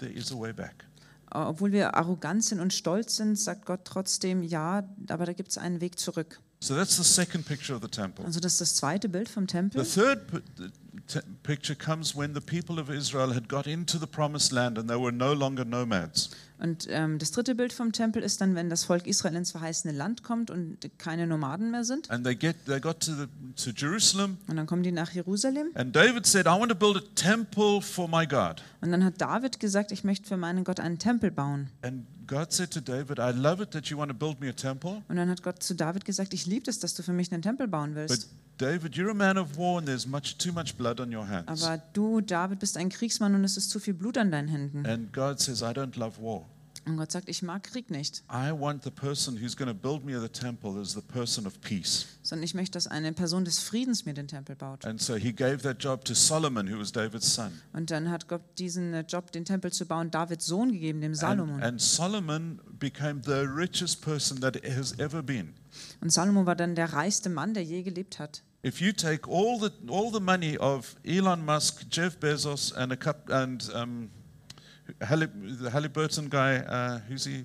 Speaker 3: there is a way back.
Speaker 4: Obwohl wir arrogant sind und stolz sind, sagt Gott trotzdem, ja, aber da gibt es einen Weg zurück.
Speaker 3: So that's the second picture of the temple.
Speaker 4: Also das ist das zweite Bild vom Tempel.
Speaker 3: third the t- picture comes when the people of Israel had got into the promised land and they were no longer nomads.
Speaker 4: Und ähm, das dritte Bild vom Tempel ist dann, wenn das Volk Israel ins verheißene Land kommt und keine Nomaden mehr sind.
Speaker 3: And they get they got to the, to Jerusalem
Speaker 4: Und dann kommen die nach Jerusalem.
Speaker 3: and David said, I want to build a temple for my God.
Speaker 4: Und dann hat David gesagt, ich möchte für meinen Gott einen Tempel bauen.
Speaker 3: And God said to David, I love it that you want to build me a temple.
Speaker 4: Und dann hat Gott zu David gesagt, ich liebe es, dass du für mich einen Tempel bauen
Speaker 3: But
Speaker 4: willst.
Speaker 3: David, you're a man of war and there's much too much blood on your hands.
Speaker 4: Aber du, David, bist ein Kriegsmann und es ist zu viel Blut an deinen Händen.
Speaker 3: And God says, I don't love war.
Speaker 4: Und Gott sagt, ich mag Krieg nicht,
Speaker 3: I want the person who's going to build me the temple as the person of peace.
Speaker 4: sondern ich möchte, dass eine Person des Friedens mir den Tempel baut.
Speaker 3: And so he gave that job to Solomon, who was David's son.
Speaker 4: Und dann hat Gott diesen äh, Job, den Tempel zu bauen, Davids Sohn gegeben, dem
Speaker 3: And,
Speaker 4: Salomon.
Speaker 3: and Solomon became the richest person that has ever been.
Speaker 4: Und Salomo war dann der reichste Mann, der je gelebt hat.
Speaker 3: If you take all the all the money of Elon Musk, Jeff Bezos, and a cup and um, The Halliburton guy, uh, who's he?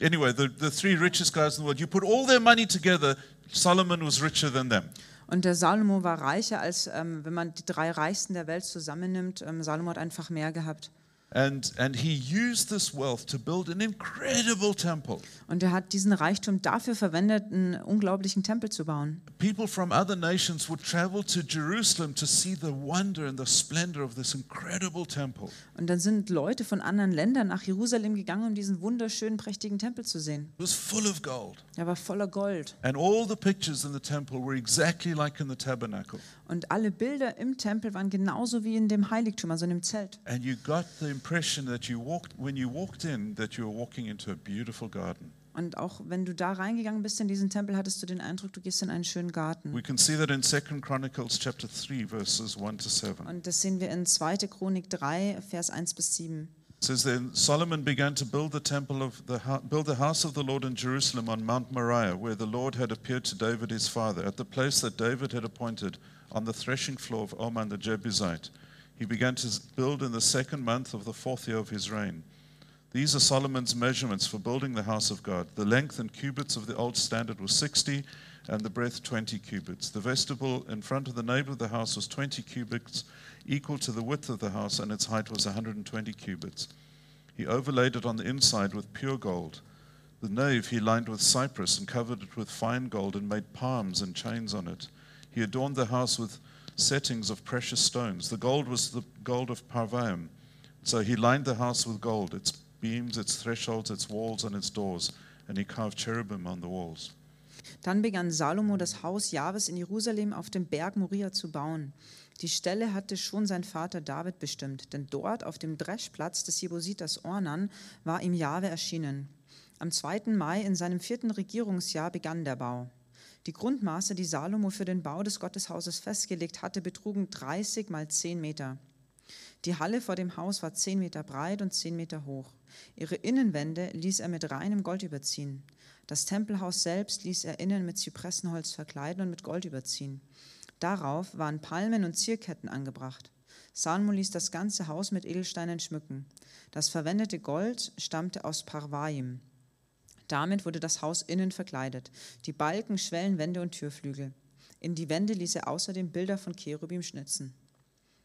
Speaker 3: Anyway, the, the three richest guys in the world. You put all their money together. Solomon was richer than them.
Speaker 4: Und der Salomo war reicher, als ähm, wenn man die drei Reichsten der Welt zusammennimmt. Ähm, Salomo hat einfach mehr gehabt.
Speaker 3: And and he used this wealth to build an incredible temple.
Speaker 4: Und er hat diesen Reichtum dafür verwendet, einen unglaublichen Tempel zu bauen.
Speaker 3: People from other nations would travel to Jerusalem to see the wonder and the splendor of this incredible temple.
Speaker 4: Und dann sind Leute von anderen Ländern nach Jerusalem gegangen, um diesen wunderschönen, prächtigen Tempel zu sehen.
Speaker 3: It was full of gold.
Speaker 4: Er war voller Gold.
Speaker 3: And all the pictures in the temple were exactly like in the tabernacle.
Speaker 4: Und alle Bilder im Tempel waren genauso wie in dem Heiligtum, also in dem Zelt.
Speaker 3: And you got the impression that you walked, when you walked in, that you were walking into a beautiful garden.
Speaker 4: Und auch wenn du da reingegangen bist in diesen Tempel, hattest du den Eindruck, du gehst in einen schönen Garten.
Speaker 3: We can see that in 2 Chronicles chapter 3, verses 1 to 7.
Speaker 4: Und das sehen wir in 2. Chronik 3, Vers 1 bis 7.
Speaker 3: Says then Solomon began to build the temple of the build the house of the Lord in Jerusalem on Mount Moriah, where the Lord had appeared to David his father, at the place that David had appointed on the threshing floor of Oman the Jebusite. He began to build in the second month of the fourth year of his reign. These are Solomon's measurements for building the house of God. The length in cubits of the old standard was 60, and the breadth 20 cubits. The vestibule in front of the nave of the house was 20 cubits, equal to the width of the house, and its height was 120 cubits. He overlaid it on the inside with pure gold. The nave he lined with cypress and covered it with fine gold and made palms and chains on it. He adorned the house with settings of precious stones. The gold was the gold of Parvaim. So he lined the house with gold, its beams, its thresholds, its walls, and its doors, and he carved cherubim on the walls.
Speaker 4: Dann begann Salomo das Haus Jahwes in Jerusalem auf dem Berg Moria zu bauen. Die Stelle hatte schon sein Vater David bestimmt, denn dort auf dem Dreschplatz des Jebusiters Ornan war ihm Jahwe erschienen. Am 2. Mai in seinem vierten Regierungsjahr begann der Bau. Die Grundmaße, die Salomo für den Bau des Gotteshauses festgelegt hatte, betrugen 30 mal 10 Meter. Die Halle vor dem Haus war 10 Meter breit und 10 Meter hoch. Ihre Innenwände ließ er mit reinem Gold überziehen. Das Tempelhaus selbst ließ er innen mit Zypressenholz verkleiden und mit Gold überziehen. Darauf waren Palmen und Zierketten angebracht. Salomo ließ das ganze Haus mit Edelsteinen schmücken. Das verwendete Gold stammte aus Parvaim. Damit wurde das Haus innen verkleidet, die Balken, Schwellen, Wände und Türflügel. In die Wände ließ er außerdem Bilder von Cherubim schnitzen.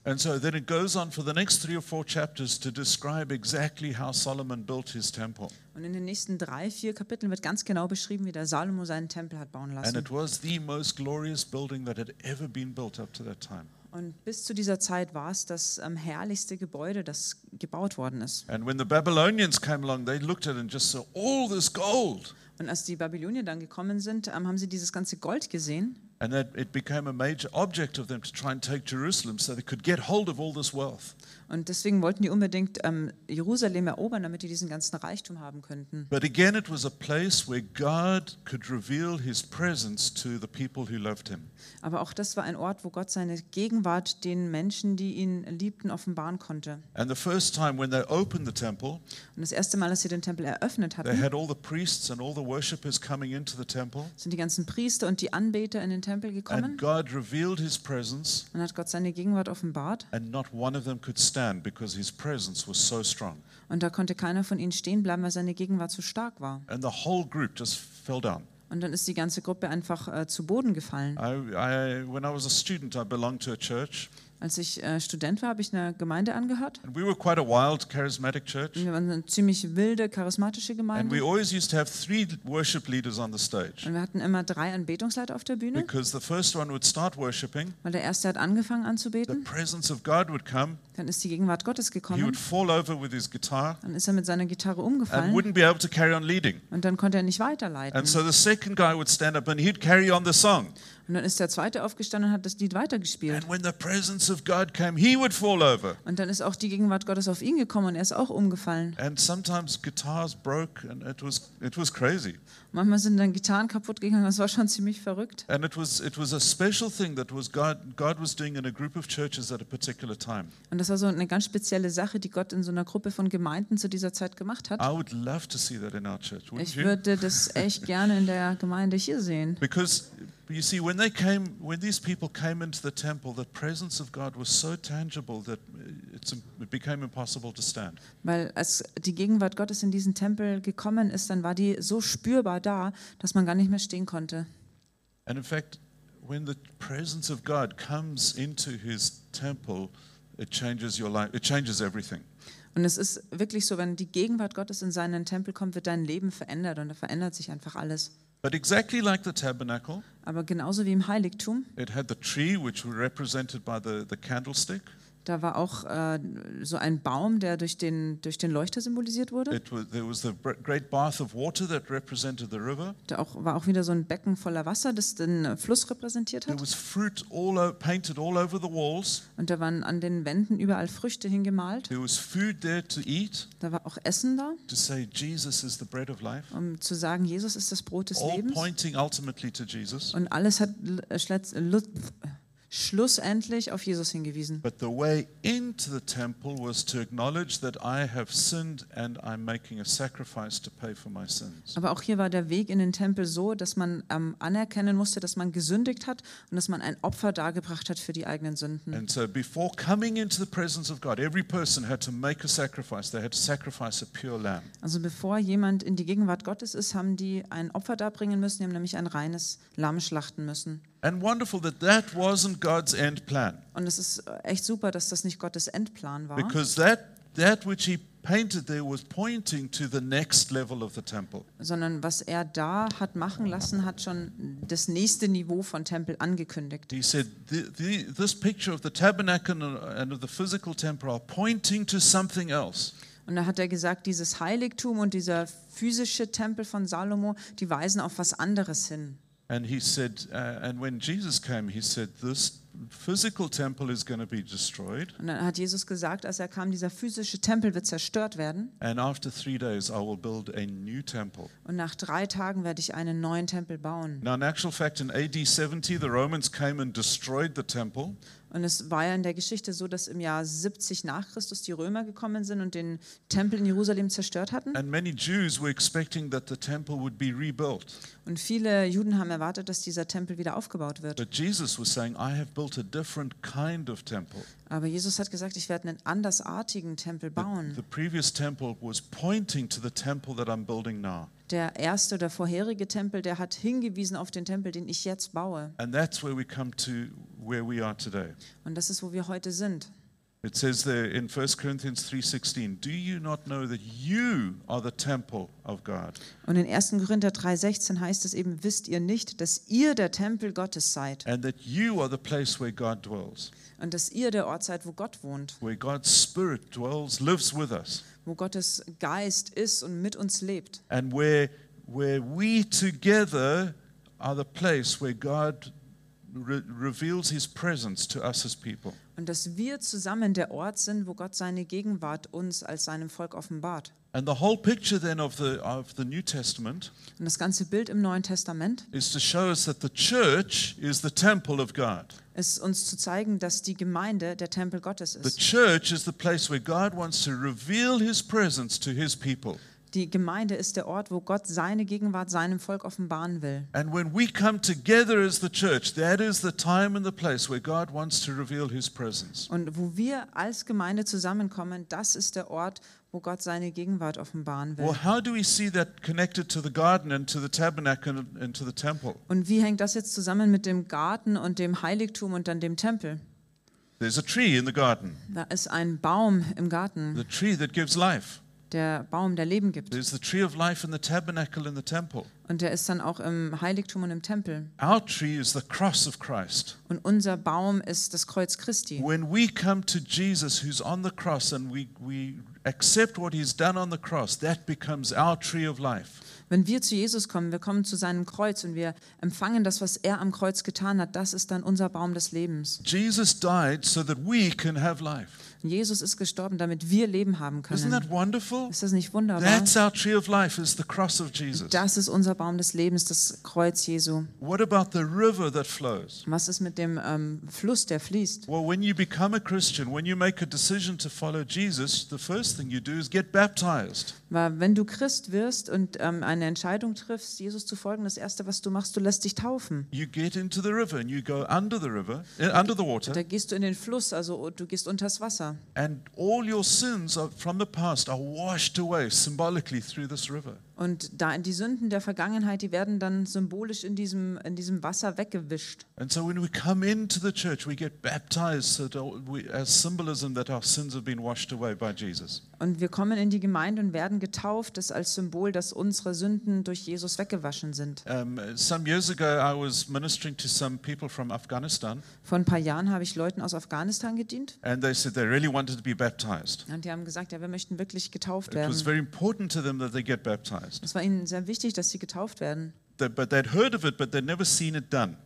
Speaker 3: And so then it goes on for the next three or four chapters to describe exactly how Solomon built his temple.
Speaker 4: Und in den nächsten drei, vier Kapiteln wird ganz genau beschrieben, wie der Salomo seinen Tempel hat bauen
Speaker 3: And
Speaker 4: lassen.
Speaker 3: it was the most glorious building that had ever been built up to that time.
Speaker 4: Und bis zu dieser Zeit war es das ähm, herrlichste Gebäude, das gebaut worden ist.
Speaker 3: And when the Babylonians came along, they looked at it and just saw all this gold.
Speaker 4: Und als die Babylonier dann gekommen sind, ähm, haben sie dieses ganze Gold gesehen.
Speaker 3: And that it became a major object of them to try and take Jerusalem so they could get hold of all this wealth.
Speaker 4: Und deswegen wollten die unbedingt ähm, Jerusalem erobern, damit die diesen ganzen Reichtum haben könnten.
Speaker 3: But again, it was a place where God could reveal his presence to the people who loved him.
Speaker 4: Aber auch das war ein Ort, wo Gott seine Gegenwart den Menschen, die ihn liebten, offenbaren konnte.
Speaker 3: And the first time when they opened the temple,
Speaker 4: Und das erste Mal, als sie den Tempel eröffnet
Speaker 3: they
Speaker 4: hatten,
Speaker 3: had all the priests and all the worshippers coming into the temple.
Speaker 4: sind die ganzen Priester und die Anbeter in den Tempel gekommen.
Speaker 3: And God revealed his presence,
Speaker 4: Dann hat Gott seine Gegenwart offenbart.
Speaker 3: and not one of them could stand because his presence was so strong.
Speaker 4: Und da konnte keiner von ihnen stehen bleiben, weil seine Gegenwart so stark war.
Speaker 3: And the whole group just fell down.
Speaker 4: Und dann ist die ganze Gruppe einfach äh, zu Boden gefallen.
Speaker 3: I, I, when I was a student, I belonged to a church,
Speaker 4: Als ich äh, Student war, habe ich einer Gemeinde angehört.
Speaker 3: and we were quite a wild, charismatic church.
Speaker 4: Wir waren eine ziemlich wilde, charismatische
Speaker 3: And we
Speaker 4: Gemeinde.
Speaker 3: always used to have three worship leaders on the stage
Speaker 4: Und wir hatten immer drei Anbetungsleiter auf der Bühne,
Speaker 3: because the first one would start worshiping,
Speaker 4: weil der erste hat angefangen
Speaker 3: the
Speaker 4: anzubeten.
Speaker 3: presence of God would come,
Speaker 4: Dann ist die Gegenwart Gottes
Speaker 3: he
Speaker 4: gekommen.
Speaker 3: would fall over with his guitar
Speaker 4: Dann ist er mit seiner Gitarre
Speaker 3: and
Speaker 4: umgefallen
Speaker 3: wouldn't be able to carry on leading.
Speaker 4: und dann konnte er nicht weiterleiten.
Speaker 3: And so the second guy would stand up and he'd carry on the song.
Speaker 4: Und dann ist der zweite aufgestanden und hat das Lied weitergespielt.
Speaker 3: And when the presence of God came, he would fall over.
Speaker 4: Und dann ist auch die Gegenwart Gottes auf ihn gekommen und er ist auch umgefallen.
Speaker 3: And sometimes guitars broke and it was it was crazy.
Speaker 4: Manchmal sind dann Gitarren kaputt gegangen, das war schon ziemlich verrückt.
Speaker 3: And it was it was a special thing that was God God was doing in a group of churches at a particular time.
Speaker 4: Und das war so eine ganz spezielle Sache, die Gott in so einer Gruppe von Gemeinden zu dieser Zeit gemacht hat.
Speaker 3: I would love to see that in our church,
Speaker 4: Ich würde das echt gerne in der Gemeinde hier sehen.
Speaker 3: Because you see, when they came, when these people came into the temple, the presence of God was so tangible that it's, it became impossible to stand.
Speaker 4: Weil als die Gegenwart Gottes in diesen Tempel gekommen ist, dann war die so spürbar da, dass man gar nicht mehr stehen konnte.
Speaker 3: And in fact, when the presence of God comes into His temple, it changes your life. It changes everything.
Speaker 4: Und es ist wirklich so, wenn die Gegenwart Gottes in seinen Tempel kommt, wird dein Leben verändert und da verändert sich einfach alles.
Speaker 3: But exactly like the tabernacle,
Speaker 4: Aber genauso wie im Heiligtum,
Speaker 3: it had the tree, which was represented by the, the candlestick.
Speaker 4: Da war auch äh, so ein Baum, der durch den, durch den Leuchter symbolisiert wurde.
Speaker 3: It was, there was the br- great bath of water that represented the river.
Speaker 4: Da auch, war auch wieder so ein Becken voller Wasser, das den äh, Fluss repräsentiert
Speaker 3: There
Speaker 4: hat.
Speaker 3: was fruit all o- painted all over the walls.
Speaker 4: Und da waren an den Wänden überall Früchte hingemalt.
Speaker 3: There was food there to eat,
Speaker 4: Da war auch Essen da,
Speaker 3: to say Jesus is the bread of life.
Speaker 4: um zu sagen, Jesus ist das Brot des
Speaker 3: All
Speaker 4: Lebens.
Speaker 3: pointing ultimately to Jesus.
Speaker 4: Und alles hat schlussendlich auf Jesus hingewiesen.
Speaker 3: But the way into the temple was to acknowledge that I have sinned and I'm making a sacrifice to pay for my sins.
Speaker 4: Aber auch hier war der Weg in den Tempel so, dass man ähm, anerkennen musste, dass man gesündigt hat und dass man ein Opfer dargebracht hat für die eigenen Sünden.
Speaker 3: And so before coming into the presence of God, every person had to make a sacrifice. They had to sacrifice a pure lamb.
Speaker 4: Also bevor jemand in die Gegenwart Gottes ist, haben die ein Opfer darbringen müssen, die haben nämlich ein reines Lamm schlachten müssen.
Speaker 3: And wonderful that that wasn't God's end plan.
Speaker 4: Und es ist echt super, dass das nicht Gottes Endplan war,
Speaker 3: Because that, that which he painted there was pointing to the next level of the temple.
Speaker 4: sondern was er da hat machen lassen, hat schon das nächste Niveau von Tempel angekündigt.
Speaker 3: He said, the, the, This picture of the tabernacle and of the physical temple are pointing to something else.
Speaker 4: Und da hat er gesagt, dieses Heiligtum und dieser physische Tempel von Salomo, die weisen auf was anderes hin.
Speaker 3: And he said, uh, and when Jesus came, he said, This physical temple is going to be destroyed,
Speaker 4: Und dann hat Jesus gesagt, als er kam, dieser physische Tempel wird zerstört werden.
Speaker 3: and after three days, I will build a new temple.
Speaker 4: Und nach drei Tagen werde ich einen neuen Tempel bauen.
Speaker 3: Now, in actual fact, in AD 70, the Romans came and destroyed the temple.
Speaker 4: Und es war ja in der Geschichte so, dass im Jahr 70 nach Christus die Römer gekommen sind und den Tempel in Jerusalem zerstört hatten.
Speaker 3: And many Jews were expecting that the temple would be rebuilt.
Speaker 4: Und viele Juden haben erwartet, dass dieser Tempel wieder aufgebaut wird.
Speaker 3: But Jesus was saying, I have built a different kind of temple.
Speaker 4: Aber Jesus hat gesagt, ich werde einen andersartigen Tempel
Speaker 3: The,
Speaker 4: bauen.
Speaker 3: the previous temple was pointing to the temple that I'm building now.
Speaker 4: Der erste oder vorherige Tempel, der hat hingewiesen auf den Tempel, den ich jetzt baue.
Speaker 3: And that's where we come to where we are today.
Speaker 4: Und das ist, wo wir heute sind.
Speaker 3: It says there in 1 Corinthians 3:16, "Do you not know that you are the temple of God?
Speaker 4: Und in 1. Korinther 3,16 heißt es eben, wisst ihr nicht, dass ihr der Tempel Gottes seid?
Speaker 3: And that you are the place where God dwells,
Speaker 4: und dass ihr der Ort seid, wo Gott wohnt,
Speaker 3: where God's spirit dwells, lives with us,
Speaker 4: wo Gottes Geist ist und mit uns lebt.
Speaker 3: And where where we together are the place where God re- reveals his presence to us as people.
Speaker 4: Und dass wir zusammen der Ort sind, wo Gott seine Gegenwart uns als seinem Volk offenbart.
Speaker 3: And the whole picture then of the, of the New Testament
Speaker 4: Und das ganze Bild im Neuen Testament
Speaker 3: is to show us that the church is the temple of God.
Speaker 4: ist uns zu zeigen, dass die Gemeinde der Tempel Gottes
Speaker 3: The
Speaker 4: ist.
Speaker 3: church is the place where God wants to reveal his presence to his people.
Speaker 4: Die Gemeinde ist der Ort, wo Gott seine Gegenwart seinem Volk offenbaren will.
Speaker 3: And when we come together as the church, that is the time and the place where God wants to reveal his presence.
Speaker 4: Und wo wir als Gemeinde zusammenkommen, das ist der Ort, wo Gott seine Gegenwart offenbaren will.
Speaker 3: Well, how do we see that connected to the garden and to the tabernacle and, and to the temple?
Speaker 4: Und wie hängt das jetzt zusammen mit dem Garten und dem Heiligtum und dann dem Tempel?
Speaker 3: There's a tree in the garden,
Speaker 4: Da ist ein Baum im Garten,
Speaker 3: the tree that gives life.
Speaker 4: Der Baum, der Leben gibt.
Speaker 3: There's the tree of life in the tabernacle and the temple.
Speaker 4: Und der ist dann auch im Heiligtum und im Tempel.
Speaker 3: Our tree is the cross of Christ.
Speaker 4: Und unser Baum ist das Kreuz Christi.
Speaker 3: When we come to Jesus who's on the cross and we, we accept what he's done on the cross, that becomes our tree of life.
Speaker 4: Wenn wir zu Jesus kommen, wir kommen zu seinem Kreuz und wir empfangen das, was er am Kreuz getan hat, das ist dann unser Baum des Lebens.
Speaker 3: Jesus died so that we can have life.
Speaker 4: Jesus ist gestorben, damit wir Leben haben
Speaker 3: Isn't
Speaker 4: können.
Speaker 3: that wonderful?
Speaker 4: Ist das nicht wunderbar?
Speaker 3: That's our tree of life, is the cross of Jesus.
Speaker 4: Das ist unser Baum des Lebens, das Kreuz Jesu.
Speaker 3: What about the river that flows?
Speaker 4: Was ist mit dem ähm, Fluss, der fließt?
Speaker 3: Well, when you become a Christian, when you make a decision to follow Jesus, the first thing you do is get baptized.
Speaker 4: Weil wenn du Christ wirst und ähm, eine Entscheidung triffst, Jesus zu folgen, das Erste, was du machst, du lässt dich taufen.
Speaker 3: You get into the river and you go under the river, eh, under the water,
Speaker 4: Da gehst du in den Fluss, also du gehst unters Wasser.
Speaker 3: And all your sins are, from the past are washed away symbolically through this river.
Speaker 4: Und da die Sünden der Vergangenheit, die werden dann symbolisch in diesem, in diesem Wasser weggewischt.
Speaker 3: And so when we come into the church, we get baptized so that we, as symbolism that our sins have been washed away by Jesus.
Speaker 4: Und wir kommen in die Gemeinde und werden getauft, das als Symbol, dass unsere Sünden durch Jesus weggewaschen sind.
Speaker 3: Um, some years ago, I was ministering to some people from Afghanistan,
Speaker 4: Vor ein paar Jahren habe ich Leuten aus Afghanistan gedient
Speaker 3: and they said they really wanted to be baptized.
Speaker 4: und die haben gesagt, ja, wir möchten wirklich getauft
Speaker 3: It was
Speaker 4: werden.
Speaker 3: very important to them that they get baptized.
Speaker 4: Es war ihnen sehr wichtig, dass sie getauft werden.
Speaker 3: They- But they'd heard of it, but they'd never seen it done.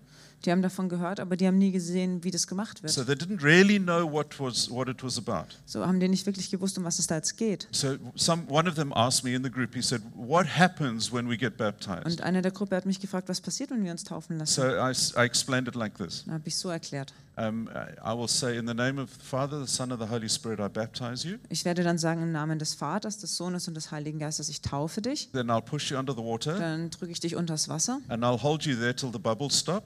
Speaker 4: Die haben davon gehört, aber die haben nie gesehen, wie das gemacht
Speaker 3: So
Speaker 4: wird.
Speaker 3: they didn't really know what, was, what it was about.
Speaker 4: So haben die nicht wirklich gewusst, um was es da jetzt geht.
Speaker 3: So some, one of them asked me in the group, he said, What happens when we get baptized?
Speaker 4: Und einer der Gruppe hat mich gefragt, was passiert, wenn wir uns taufen lassen.
Speaker 3: So I, I explained it like this
Speaker 4: habe ich so erklärt.
Speaker 3: um, I will say, In the name of the Father, the Son, and the Holy Spirit, I baptize you.
Speaker 4: Ich werde dann sagen, im Namen des Vaters, des Sohnes und des Heiligen Geistes, ich taufe dich.
Speaker 3: Then I'll push you under the water,
Speaker 4: Dann drücke ich dich unters Wasser
Speaker 3: and I'll hold you there till the bubbles stop,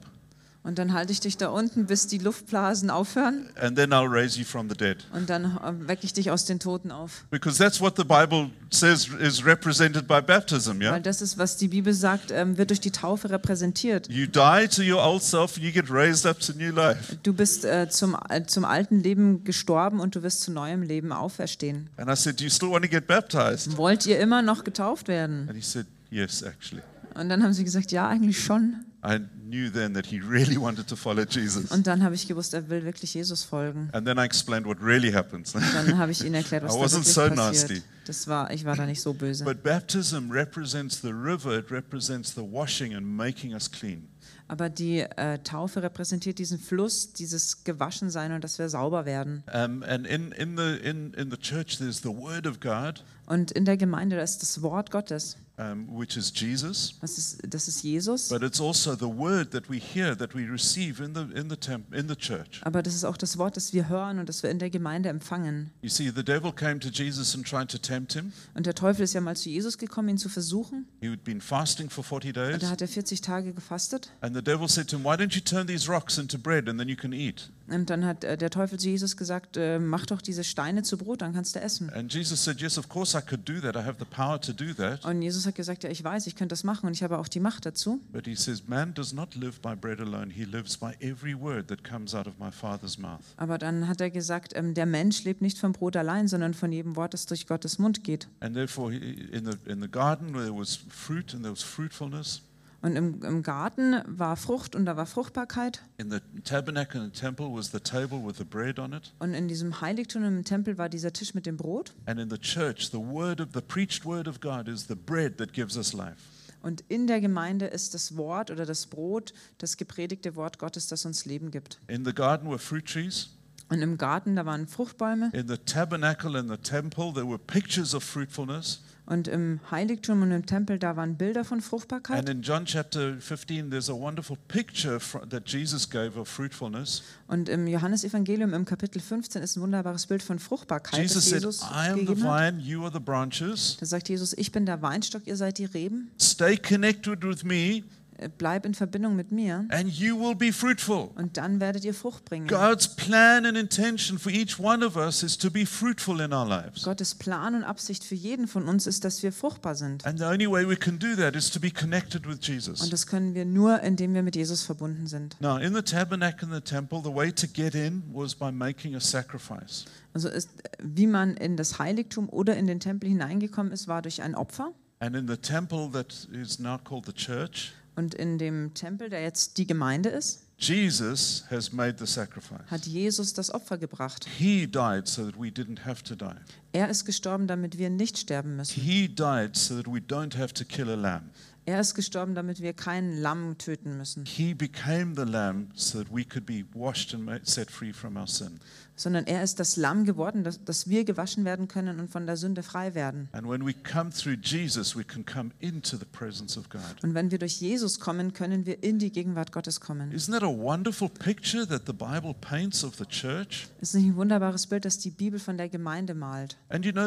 Speaker 4: und dann halte ich dich da unten, bis die Luftblasen aufhören
Speaker 3: and then I'll raise you from the dead.
Speaker 4: und dann äh, wecke ich dich aus den Toten auf.
Speaker 3: Because that's what the Bible says is represented by baptism, yeah?
Speaker 4: Weil das ist, was die Bibel sagt, ähm, wird durch die Taufe repräsentiert.
Speaker 3: You die to your old self, and you get raised up to new life.
Speaker 4: Du bist äh, zum, äh, zum alten Leben gestorben und du wirst zu neuem Leben auferstehen.
Speaker 3: And I said, Do you still want to get baptized?
Speaker 4: Wollt ihr immer noch getauft werden?
Speaker 3: And he said, Yes, actually.
Speaker 4: Und dann haben sie gesagt, ja, eigentlich schon.
Speaker 3: I knew then that he really wanted to follow Jesus.
Speaker 4: Und dann habe ich gewusst, er will wirklich Jesus folgen.
Speaker 3: And then I explained what really happens.
Speaker 4: Dann habe ich ihnen erklärt, was
Speaker 3: I
Speaker 4: da
Speaker 3: wasn't
Speaker 4: wirklich
Speaker 3: so
Speaker 4: passiert.
Speaker 3: nasty.
Speaker 4: Das war, ich war da nicht so böse.
Speaker 3: but baptism represents the river, it represents the washing and making us clean.
Speaker 4: Aber die äh, Taufe repräsentiert diesen Fluss, dieses Gewaschensein und dass wir sauber werden.
Speaker 3: Um, and in, in, the, in, in the church, there's the Word of God,
Speaker 4: Und in der Gemeinde, da ist das Wort Gottes.
Speaker 3: Um, which is Jesus.
Speaker 4: Das ist, das ist Jesus.
Speaker 3: But it's also the word that we hear, that we receive in the, in the, temp, in the church.
Speaker 4: Aber das ist auch das Wort, das wir hören und das wir in der Gemeinde empfangen.
Speaker 3: You see, the devil came to Jesus and tried to tempt him.
Speaker 4: Und der Teufel ist ja mal zu Jesus gekommen, ihn zu versuchen.
Speaker 3: He had been fasting for 40
Speaker 4: Und da
Speaker 3: days.
Speaker 4: hat er 40 Tage gefastet.
Speaker 3: And the devil said to him, Why don't you turn these rocks into bread and then you can eat?
Speaker 4: Und dann hat äh, der Teufel zu Jesus gesagt, äh, mach doch diese Steine zu Brot, dann kannst du essen.
Speaker 3: And Jesus said, Yes, of course I could do that. I have the power to do that.
Speaker 4: Und Jesus hat gesagt, ja, ich weiß, ich könnte das machen und ich habe auch die Macht dazu.
Speaker 3: But he says, Man does not live by bread alone. He lives by every word that comes out of my Father's mouth.
Speaker 4: Aber dann hat er gesagt, ähm, der Mensch lebt nicht vom Brot allein, sondern von jedem Wort, das durch Gottes Mund geht.
Speaker 3: And therefore, he- in the, in the garden where there was fruit and there was fruitfulness,
Speaker 4: Und im, im Garten war Frucht und da war Fruchtbarkeit.
Speaker 3: in the tabernacle and the temple was the table with the bread on it.
Speaker 4: Und in diesem Heiligtum im Tempel war dieser Tisch mit dem Brot.
Speaker 3: And in the church, the word of the preached word of God is the bread that gives us life.
Speaker 4: Und in der Gemeinde ist das Wort oder das Brot, das gepredigte Wort Gottes, das uns Leben gibt.
Speaker 3: In the garden were fruit trees.
Speaker 4: Und im Garten, da waren Fruchtbäume.
Speaker 3: In the tabernacle and the temple, there were pictures of fruitfulness.
Speaker 4: Und im Heiligtum und im Tempel, da waren Bilder von
Speaker 3: And
Speaker 4: Fruchtbarkeit.
Speaker 3: in John chapter 15, there's a wonderful picture that Jesus gave of fruitfulness.
Speaker 4: Und im Johannesevangelium im Kapitel 15 ist ein wunderbares Bild von Fruchtbarkeit,
Speaker 3: Jesus
Speaker 4: das
Speaker 3: said,
Speaker 4: Jesus
Speaker 3: I am the vine, you are the branches.
Speaker 4: Da sagt Jesus, ich bin der Weinstock, ihr seid die Reben.
Speaker 3: Stay connected with me,
Speaker 4: Bleib in Verbindung mit mir
Speaker 3: and you will be fruitful.
Speaker 4: und dann werdet ihr Frucht bringen.
Speaker 3: God's plan and intention for each one of us is to be fruitful in our lives.
Speaker 4: Gottes Plan und Absicht für jeden von uns ist, dass wir fruchtbar sind.
Speaker 3: And the only way we can do that is to be connected with
Speaker 4: Und
Speaker 3: Jesus.
Speaker 4: das können wir nur, indem wir mit Jesus verbunden sind.
Speaker 3: Now, in the tabernacle and the temple, the way to get in was by making a sacrifice.
Speaker 4: Also ist, wie man in das Heiligtum oder in den Tempel hineingekommen ist, war durch ein Opfer.
Speaker 3: And in the temple that is now called the church,
Speaker 4: Und in dem Tempel, der jetzt die Gemeinde ist,
Speaker 3: Jesus has made the sacrifice.
Speaker 4: hat Jesus das Opfer gebracht.
Speaker 3: He died so that we didn't have to die.
Speaker 4: Er ist gestorben, damit wir nicht sterben müssen.
Speaker 3: He died so that we don't have to kill a lamb.
Speaker 4: Er ist gestorben, damit wir keinen Lamm töten müssen,
Speaker 3: He became the lamb so that we could be washed and set free from our sin.
Speaker 4: Sondern er ist das Lamm geworden, dass, dass wir gewaschen werden können und von der Sünde frei werden.
Speaker 3: And when we come through Jesus, we can come into the presence of God.
Speaker 4: Und wenn wir durch Jesus kommen, können wir in die Gegenwart Gottes kommen.
Speaker 3: Isn't that a wonderful picture that the Bible paints of the church?
Speaker 4: Ist nicht ein wunderbares Bild, das die Bibel von der Gemeinde malt?
Speaker 3: You know.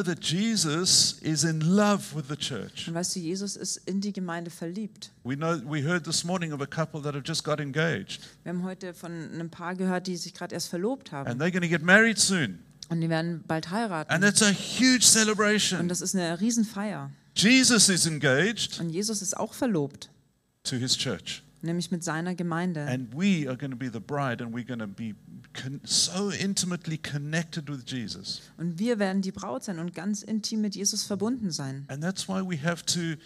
Speaker 4: Und weißt du, Jesus ist in die Gemeinde verliebt.
Speaker 3: We know we heard this morning of a couple that have just got engaged
Speaker 4: Wir haben heute von einem Paar gehört, die sich gerade erst verlobt haben.
Speaker 3: and they're going to get married soon.
Speaker 4: Und die werden bald heiraten.
Speaker 3: And that's a huge
Speaker 4: Und
Speaker 3: celebration.
Speaker 4: das ist eine Riesenfeier.
Speaker 3: Jesus is engaged
Speaker 4: Und Jesus ist auch verlobt,
Speaker 3: to his church.
Speaker 4: nämlich mit seiner Gemeinde.
Speaker 3: And we are going to be the bride and we're going to be so intimately connected with Jesus.
Speaker 4: Und wir werden die Braut sein und ganz intim mit Jesus verbunden sein.
Speaker 3: And that's why we have to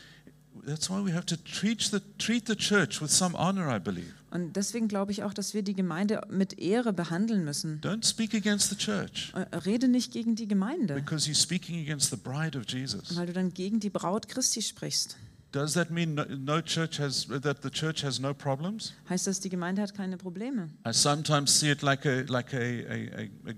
Speaker 3: that's why we have to treat the treat the church with some honor, I believe.
Speaker 4: Und deswegen glaube ich auch, dass wir die Gemeinde mit Ehre behandeln müssen.
Speaker 3: Don't speak against the church
Speaker 4: Äh, Rede nicht gegen die Gemeinde,
Speaker 3: because you're speaking against the bride of Jesus.
Speaker 4: weil du dann gegen die Braut Christi sprichst.
Speaker 3: Does that mean no, no church has that the church has no problems?
Speaker 4: Heißt das, die Gemeinde hat keine Probleme?
Speaker 3: I sometimes see it like a like a, a, a, a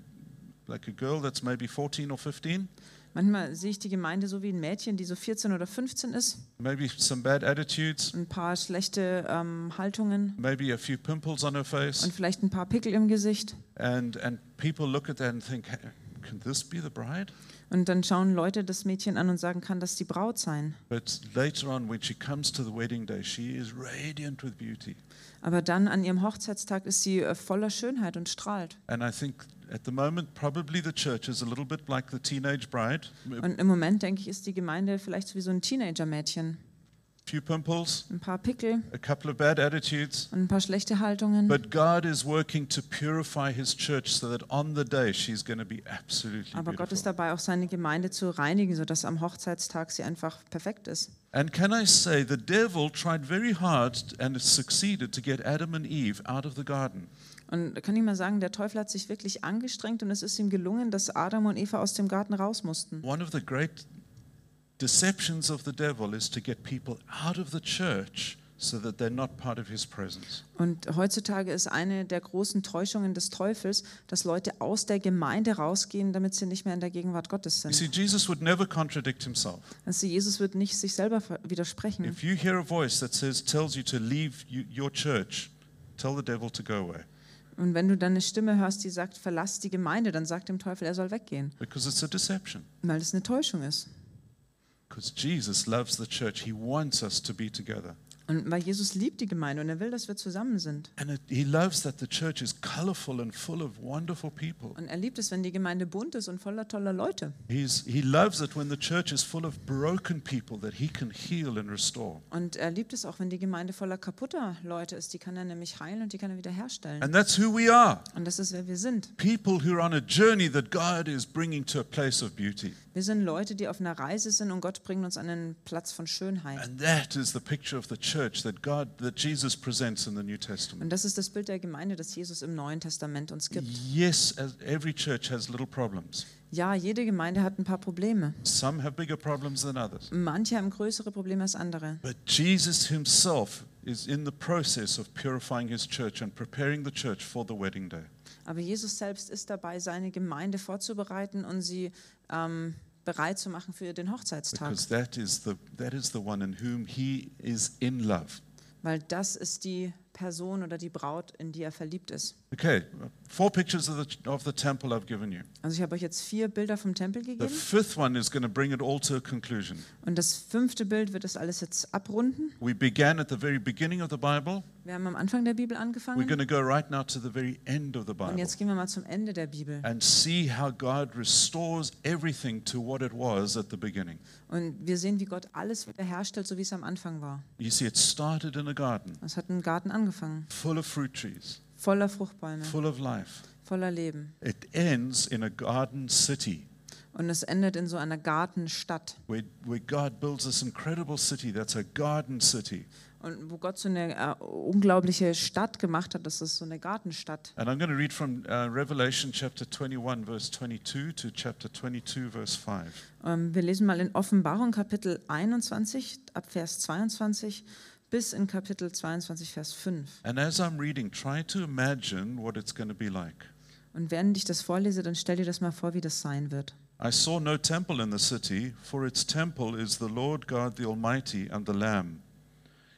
Speaker 3: like a girl that's maybe 14 or 15,
Speaker 4: Manchmal sehe ich die Gemeinde so wie ein Mädchen, die so 14 oder 15 ist,
Speaker 3: maybe some bad attitudes,
Speaker 4: ein paar schlechte ähm, Haltungen
Speaker 3: maybe a few pimples on her face,
Speaker 4: und vielleicht ein paar Pickel im Gesicht.
Speaker 3: and and people look at that and think, "Hey, can this be the bride?
Speaker 4: Und dann schauen Leute das Mädchen an und sagen, kann das die Braut sein?
Speaker 3: But later on, when she comes to the wedding day, she is radiant with beauty.
Speaker 4: Aber dann an ihrem Hochzeitstag ist sie äh, voller Schönheit und strahlt.
Speaker 3: And I think at the moment, probably the church is a little bit like the teenage bride. A
Speaker 4: Und im Moment, denke ich, ist die Gemeinde vielleicht so wie so ein Teenager-Mädchen.
Speaker 3: few pimples,
Speaker 4: Ein paar Pickel
Speaker 3: a couple of bad attitudes.
Speaker 4: und ein paar schlechte Haltungen.
Speaker 3: But God is working to purify His church so that on the day she's going to be absolutely
Speaker 4: Aber Gott ist
Speaker 3: beautiful.
Speaker 4: dabei, auch seine Gemeinde zu reinigen, sodass am Hochzeitstag sie einfach perfekt ist.
Speaker 3: And can I say, the devil tried very hard and succeeded to get Adam and Eve out of the garden.
Speaker 4: Und kann ich mal sagen, der Teufel hat sich wirklich angestrengt und es ist ihm gelungen, dass Adam und Eva aus dem Garten raus mussten.
Speaker 3: One of the great deceptions of the devil is to get people out of the church so that they're not part of his presence.
Speaker 4: Und heutzutage ist eine der großen Täuschungen des Teufels, dass Leute aus der Gemeinde rausgehen, damit sie nicht mehr in der Gegenwart Gottes
Speaker 3: You see,
Speaker 4: sind.
Speaker 3: Jesus would never contradict himself.
Speaker 4: Also Jesus wird nicht sich selber widersprechen.
Speaker 3: If you hear a voice that says, tells you to leave you, your church, tell the devil to go away
Speaker 4: Und wenn du dann eine Stimme hörst, die sagt, verlass die Gemeinde, dann sagt dem Teufel, er soll weggehen,
Speaker 3: because it's a deception.
Speaker 4: weil es eine Täuschung ist.
Speaker 3: Because Jesus loves the church. He wants us to be together.
Speaker 4: Und weil Jesus liebt die Gemeinde und er will, dass wir zusammen sind.
Speaker 3: And it, he loves that the church is colorful and full of wonderful people.
Speaker 4: Und er liebt es, wenn die Gemeinde bunt ist und voller toller Leute.
Speaker 3: He's, he loves it when the church is full of broken people that he can heal and restore.
Speaker 4: Und er liebt es auch, wenn die Gemeinde voller kaputter Leute ist. Die kann er nämlich heilen und die kann er wiederherstellen.
Speaker 3: And that's who we are
Speaker 4: Und das ist, wer wir sind.
Speaker 3: people who are on a journey that God is bringing to a place of beauty.
Speaker 4: Wir sind Leute, die auf einer Reise sind und Gott bringt uns an einen Platz von Schönheit.
Speaker 3: And that is the picture of the church that God, that Jesus presents in the New
Speaker 4: Und
Speaker 3: Testament.
Speaker 4: das ist das Bild der Gemeinde, das Jesus im Neuen Testament uns gibt.
Speaker 3: Yes, every church has little problems.
Speaker 4: Ja, jede Gemeinde hat ein paar Probleme.
Speaker 3: Some have bigger problems than others.
Speaker 4: Manche haben größere Probleme als andere.
Speaker 3: But Jesus himself is in the process of purifying his church and preparing the church for the wedding day.
Speaker 4: Aber Jesus selbst ist dabei, seine Gemeinde vorzubereiten und sie ähm, bereit zu machen für den Hochzeitstag.
Speaker 3: Because that is the that is the one in whom he is in love.
Speaker 4: Weil das ist die Person oder die Braut, in die er verliebt ist.
Speaker 3: Okay, four pictures of the, of the temple I've given you.
Speaker 4: Also ich habe euch jetzt vier Bilder vom Tempel
Speaker 3: The
Speaker 4: gegeben.
Speaker 3: fifth one is going to bring it all to a conclusion.
Speaker 4: Und das fünfte Bild wird das alles jetzt abrunden.
Speaker 3: We began at the very beginning of the Bible.
Speaker 4: Wir haben am Anfang der Bibel
Speaker 3: We're
Speaker 4: angefangen.
Speaker 3: going to go right now to the very end of the
Speaker 4: Und
Speaker 3: Bible
Speaker 4: jetzt gehen wir mal zum Ende der Bibel.
Speaker 3: and see how God restores everything to what it was at the beginning.
Speaker 4: Und wir sehen, wie Gott alles wiederherstellt, so wie es am Anfang war.
Speaker 3: You see, it started in a garden
Speaker 4: Es hat ein Garten angefangen,
Speaker 3: full of fruit trees,
Speaker 4: voller Fruchtbäume,
Speaker 3: full of life.
Speaker 4: voller Leben.
Speaker 3: It ends in a garden city
Speaker 4: Und es endet in so einer Gartenstadt.
Speaker 3: where, where God builds this incredible city that's a garden city.
Speaker 4: Und wo Gott so eine äh, unglaubliche Stadt gemacht hat, das ist so eine Gartenstadt.
Speaker 3: And I'm going to read from uh, Revelation chapter 21, verse 22 to chapter 22, verse 5.
Speaker 4: Ähm, wir lesen mal in Offenbarung Kapitel 21 ab Vers 22 bis in Kapitel 22 Vers 5.
Speaker 3: And as I'm reading, try to imagine what it's going to be like.
Speaker 4: Und während ich das vorlese, dann stell dir das mal vor, wie das sein wird.
Speaker 3: I saw no temple in the city, for its temple is the Lord God the Almighty and the Lamb.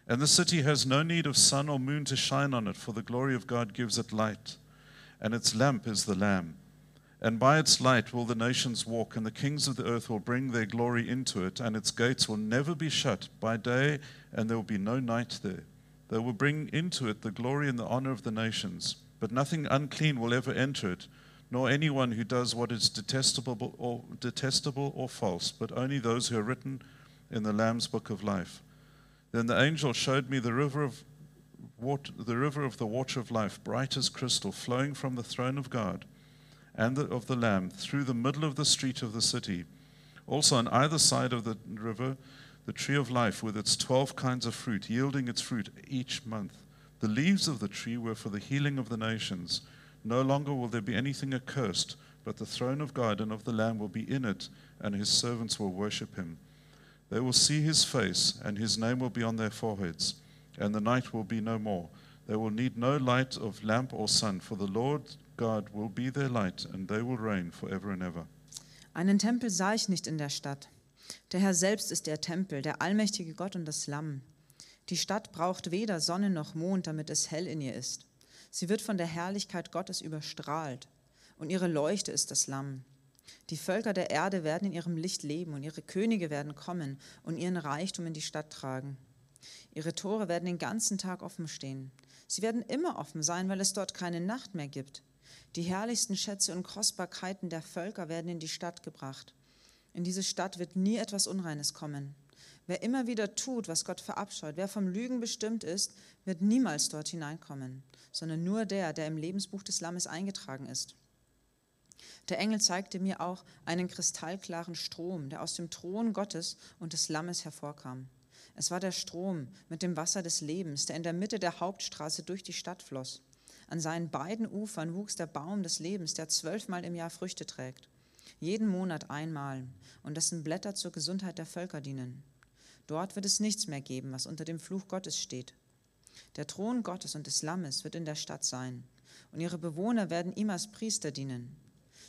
Speaker 3: And the city has no need of sun or moon to shine on it, for the glory of God gives it light, and its lamp is the Lamb. And by its light will the nations walk, and the kings of the earth will bring their glory into it, and its gates will never be shut by day, and there will be no night there. They will bring into it the glory and the honor of the nations, but nothing unclean will ever enter it, nor anyone who does what is detestable or detestable or false, but only those who are written in the Lamb's book of life. Then the angel showed me the river of water, the river of the water of life, bright as crystal, flowing from the throne of God and the, of the Lamb through the middle of the street of the city. Also on either side of the river, the tree of life with its twelve kinds of fruit, yielding its fruit each month. The leaves of the tree were for the healing of the nations. No longer will there be anything accursed, but the throne of God and of the Lamb will be in it, and his servants will worship him. They will see his face, and his name will be on their foreheads, and the night will be no more. They will need no light of lamp or sun, for the Lord God will be their light, and they will reign forever and ever.
Speaker 4: Einen Tempel sah ich nicht in der Stadt. Der Herr selbst ist der Tempel, der allmächtige Gott und das Lamm. Die Stadt braucht weder Sonne noch Mond, damit es hell in ihr ist. Sie wird von der Herrlichkeit Gottes überstrahlt, und ihre Leuchte ist das Lamm. Die Völker der Erde werden in ihrem Licht leben, und ihre Könige werden kommen und ihren Reichtum in die Stadt tragen. Ihre Tore werden den ganzen Tag offen stehen. Sie werden immer offen sein, weil es dort keine Nacht mehr gibt. Die herrlichsten Schätze und Kostbarkeiten der Völker werden in die Stadt gebracht. In diese Stadt wird nie etwas Unreines kommen. Wer immer wieder tut, was Gott verabscheut, wer vom Lügen bestimmt ist, wird niemals dort hineinkommen, sondern nur der, der im Lebensbuch des Lammes eingetragen ist. Der Engel zeigte mir auch einen kristallklaren Strom, der aus dem Thron Gottes und des Lammes hervorkam. Es war der Strom mit dem Wasser des Lebens, der in der Mitte der Hauptstraße durch die Stadt floss. An seinen beiden Ufern wuchs der Baum des Lebens, der zwölfmal im Jahr Früchte trägt. Jeden Monat einmal und dessen Blätter zur Gesundheit der Völker dienen. Dort wird es nichts mehr geben, was unter dem Fluch Gottes steht. Der Thron Gottes und des Lammes wird in der Stadt sein, und ihre Bewohner werden ihm als Priester dienen.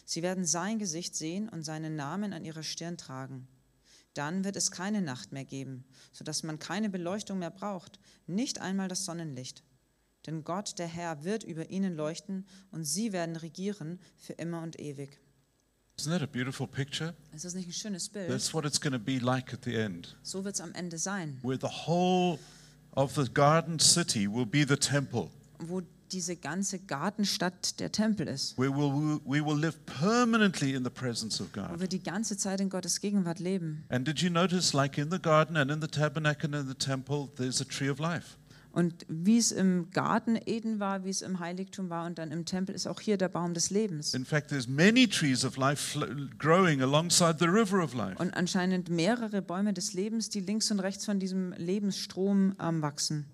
Speaker 4: Sie werden sein Gesicht sehen und seinen Namen an ihrer Stirn tragen. Dann wird es keine Nacht mehr geben, sodass man keine Beleuchtung mehr braucht, nicht einmal das Sonnenlicht. Denn Gott, der Herr, wird über ihnen leuchten und sie werden regieren für immer und ewig.
Speaker 3: Isn't that a beautiful picture?
Speaker 4: Ist das nicht ein schönes Bild?
Speaker 3: That's what it's going to be like at the end,
Speaker 4: So wird es am Ende sein,
Speaker 3: where the whole of the garden city will be the temple,
Speaker 4: wo diese ganze Gartenstadt der Tempel ist,
Speaker 3: where we'll, we will live permanently in the presence of
Speaker 4: wo
Speaker 3: God.
Speaker 4: wir die ganze Zeit in Gottes Gegenwart leben.
Speaker 3: And did you notice, like in the garden and in the tabernacle and in the temple, there's a tree of life?
Speaker 4: Und wie es im Garten Eden war, wie es im Heiligtum war und dann im Tempel ist auch hier der Baum des Lebens.
Speaker 3: In fact, there's many trees of life growing alongside the river of life.
Speaker 4: Und anscheinend mehrere Bäume des Lebens, die links und rechts von diesem Lebensstrom ähm, wachsen.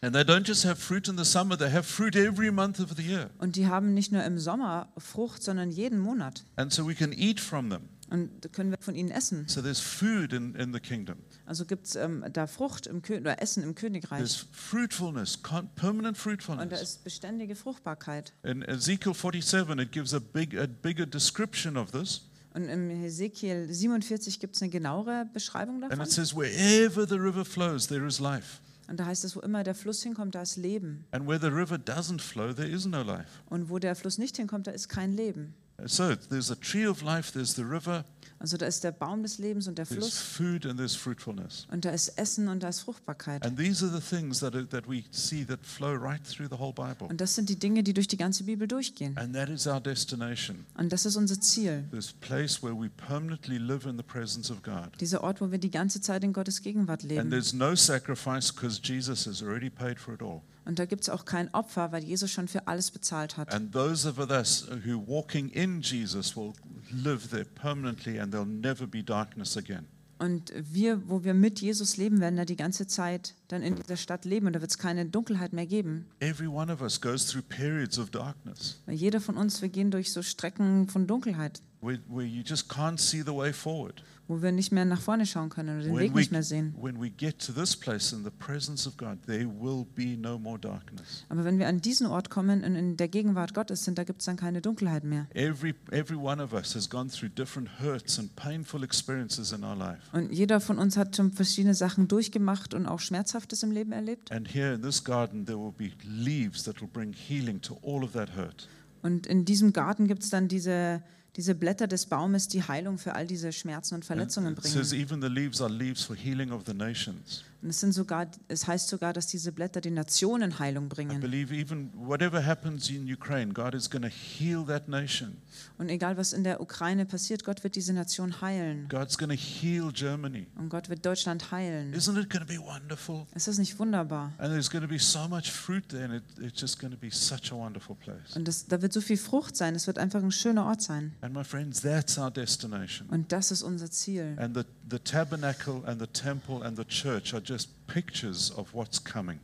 Speaker 3: And they don't just have fruit in the summer, they have fruit every month of the year.
Speaker 4: Und die haben nicht nur im Sommer Frucht, sondern jeden Monat.
Speaker 3: And so we can eat from them.
Speaker 4: Und können wir von ihnen essen.
Speaker 3: So there's food in, in the kingdom.
Speaker 4: Also gibt es ähm, da Frucht im Kö oder Essen im Königreich.
Speaker 3: There's fruitfulness, permanent
Speaker 4: Und da
Speaker 3: fruitfulness.
Speaker 4: ist beständige Fruchtbarkeit.
Speaker 3: In Ezekiel 47, it gives a, big, a bigger description of this.
Speaker 4: Und im Hesekiel 47 gibt es eine genauere Beschreibung
Speaker 3: And
Speaker 4: davon.
Speaker 3: it says, wherever the river flows, there is life.
Speaker 4: Und da heißt es, wo immer der Fluss hinkommt, da ist Leben.
Speaker 3: And where the river doesn't flow, there is no life.
Speaker 4: Und wo der Fluss nicht hinkommt, da ist kein Leben.
Speaker 3: So there's a tree of life, there's the river,
Speaker 4: Also da ist der Baum des Lebens und der Fluss. Und da ist Essen und da ist Fruchtbarkeit.
Speaker 3: And these are the things that, are, that we see that flow right through the whole Bible.
Speaker 4: Und das sind die Dinge, die durch die ganze Bibel durchgehen.
Speaker 3: And that is our destination,
Speaker 4: Und das ist unser Ziel.
Speaker 3: this place where we permanently live in the presence of God.
Speaker 4: Dieser Ort, wo wir die ganze Zeit in Gottes Gegenwart
Speaker 3: And
Speaker 4: leben.
Speaker 3: there's no sacrifice because Jesus has already paid for it all.
Speaker 4: Und da gibt es auch kein Opfer, weil Jesus schon für alles bezahlt hat.
Speaker 3: And those of us who walking in Jesus will live there permanently and there'll never be darkness again.
Speaker 4: Und wir, wo wir mit Jesus leben, werden da die ganze Zeit dann in dieser Stadt leben und da wird es keine Dunkelheit mehr geben.
Speaker 3: Every one of us goes through periods of darkness
Speaker 4: Weil jeder von uns, wir gehen durch so Strecken von Dunkelheit,
Speaker 3: where, where you just can't see the way forward.
Speaker 4: wo wir nicht mehr nach vorne schauen können oder den Weg
Speaker 3: When we,
Speaker 4: nicht mehr sehen.
Speaker 3: when we get to this place in the presence of God, there will be no more darkness.
Speaker 4: Aber wenn wir an diesen Ort kommen und in der Gegenwart Gottes sind, da gibt es dann keine Dunkelheit mehr.
Speaker 3: Every, every one of us has gone through different hurts and painful experiences in our life.
Speaker 4: Und jeder von uns hat schon verschiedene Sachen durchgemacht und auch Schmerzhaftes im Leben erlebt.
Speaker 3: And here in this garden, there will be leaves that will bring healing to all of that hurt.
Speaker 4: Und in diesem Garten gibt es dann diese, diese Blätter des Baumes, die Heilung für all diese Schmerzen und Verletzungen
Speaker 3: it says
Speaker 4: bringen.
Speaker 3: even the leaves are leaves for healing of the nations.
Speaker 4: Und es, sind sogar, es heißt sogar, dass diese Blätter den Nationen Heilung bringen.
Speaker 3: believe even whatever happens in Ukraine, God is going to heal that nation.
Speaker 4: Und egal, was in der Ukraine passiert, Gott wird diese Nation heilen.
Speaker 3: God's going to heal Germany.
Speaker 4: Und Gott wird Deutschland heilen.
Speaker 3: Isn't it going to be wonderful?
Speaker 4: Ist das nicht wunderbar?
Speaker 3: And there's going to be so much fruit there, and it, it's just going to be such a wonderful place.
Speaker 4: Und das, da wird so viel Frucht sein. Es wird einfach ein schöner Ort sein.
Speaker 3: And my friends, that's our destination.
Speaker 4: Und das ist unser Ziel.
Speaker 3: And the, the tabernacle and the temple and the church are just pictures of what's coming.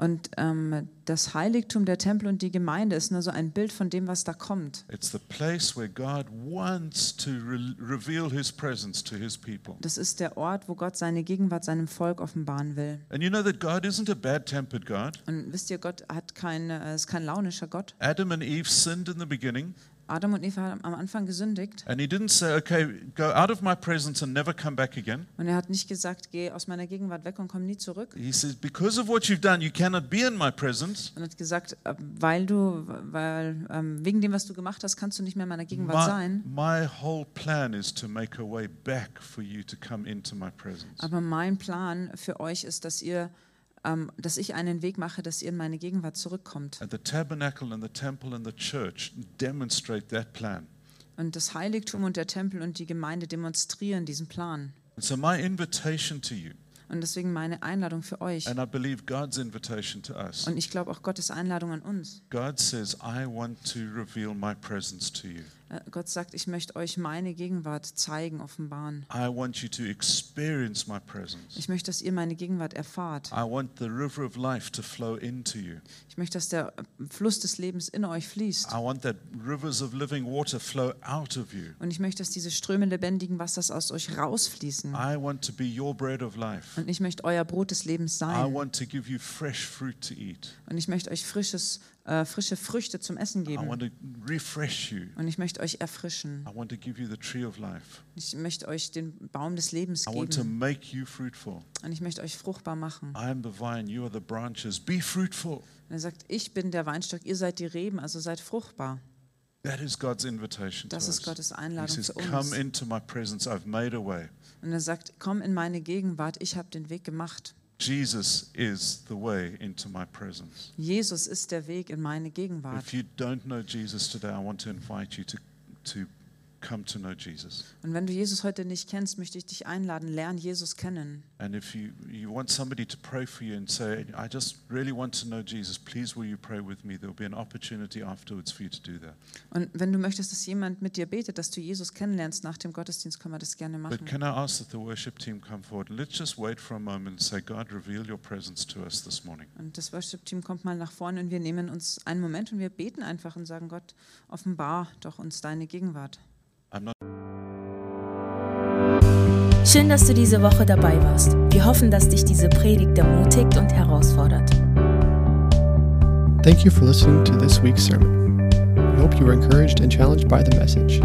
Speaker 4: Und ähm, das Heiligtum, der Tempel und die Gemeinde ist nur so ein Bild von dem, was da kommt.
Speaker 3: It's the place where God wants to re- reveal his presence to his people.
Speaker 4: Das ist der Ort, wo Gott seine Gegenwart seinem Volk offenbaren will.
Speaker 3: And you know that God isn't a bad tempered God.
Speaker 4: Und wisst ihr, Gott hat kein, äh, ist kein launischer Gott.
Speaker 3: Adam and Eve sinned in the beginning,
Speaker 4: Adam und Eva haben am Anfang gesündigt.
Speaker 3: and he didn't say, okay, go out of my presence and never come back again.
Speaker 4: Und er hat nicht gesagt, geh aus meiner Gegenwart weg und komm nie zurück.
Speaker 3: He says, because of what you've done, you cannot be in my presence.
Speaker 4: Und hat gesagt, äh, weil du, weil, ähm, wegen dem, was du gemacht hast, kannst du nicht mehr in meiner Gegenwart
Speaker 3: My,
Speaker 4: sein.
Speaker 3: my whole plan is to make a way back for you to come into my presence.
Speaker 4: Aber mein Plan für euch ist, dass ihr, ähm, dass ich einen Weg mache, dass ihr in meine Gegenwart zurückkommt.
Speaker 3: And the tabernacle and the temple and the church demonstrate that plan.
Speaker 4: Und das Heiligtum und der Tempel und die Gemeinde demonstrieren diesen Plan.
Speaker 3: And so my invitation to you,
Speaker 4: Und deswegen meine Einladung für euch.
Speaker 3: and I believe God's invitation to us,
Speaker 4: Und ich glaube auch Gottes Einladung an uns.
Speaker 3: God says, I want to reveal my presence to you.
Speaker 4: Äh, Gott sagt, ich möchte euch meine Gegenwart zeigen, offenbaren. Ich möchte, dass ihr meine Gegenwart erfahrt.
Speaker 3: I want the river of life to flow into you.
Speaker 4: Ich möchte, dass der äh, Fluss des Lebens in euch fließt.
Speaker 3: I want that rivers of living water flow out of you.
Speaker 4: Und ich möchte, dass diese Ströme lebendigen Wassers aus euch rausfließen.
Speaker 3: I want to be your bread of life.
Speaker 4: Und ich möchte euer Brot des Lebens
Speaker 3: I
Speaker 4: sein.
Speaker 3: want to give you fresh fruit to eat.
Speaker 4: Und ich möchte euch frisches, äh, frische Früchte zum Essen
Speaker 3: I want
Speaker 4: geben.
Speaker 3: to refresh you.
Speaker 4: Und ich möchte euch erfrischen.
Speaker 3: I want to give you the tree of life.
Speaker 4: Ich möchte euch den Baum des Lebens
Speaker 3: I want to
Speaker 4: geben.
Speaker 3: make you fruitful.
Speaker 4: Und ich möchte euch fruchtbar machen.
Speaker 3: I am the vine, you are the branches. Be fruitful.
Speaker 4: Und er sagt, ich bin der Weinstock, ihr seid die Reben, also seid fruchtbar.
Speaker 3: That is God's invitation
Speaker 4: Das ist. Gottes Einladung
Speaker 3: says, Come
Speaker 4: uns.
Speaker 3: into my presence. I've made a way.
Speaker 4: Und er sagt, komm in meine Gegenwart, ich habe den Weg gemacht.
Speaker 3: Jesus is the way into my presence.
Speaker 4: Jesus ist der Weg in meine Gegenwart.
Speaker 3: If you don't know Jesus today, I want to invite you to, to come to know Jesus.
Speaker 4: Und wenn du Jesus heute nicht kennst, möchte ich dich einladen, lern Jesus kennen.
Speaker 3: And if you, you want somebody to pray for you and say, I just really want to know Jesus, please will you pray with me? There will be an opportunity afterwards for you to do that.
Speaker 4: Und wenn du möchtest, dass jemand mit dir betet, dass du Jesus kennenlernst nach dem Gottesdienst, können wir das gerne
Speaker 3: But
Speaker 4: machen.
Speaker 3: can I ask that the worship team come forward? Let's just wait for a moment and say, God, reveal your presence to us this morning.
Speaker 4: Und das Worship-Team kommt mal nach vorne und wir nehmen uns einen Moment und wir beten einfach und sagen, Gott, offenbar doch uns deine Gegenwart.
Speaker 3: I'm not
Speaker 1: Schön, dass du diese Woche dabei warst. Wir hoffen, dass dich diese Predigt ermutigt und herausfordert.
Speaker 2: Thank you for listening to this week's sermon. We hope you were encouraged and challenged by the message.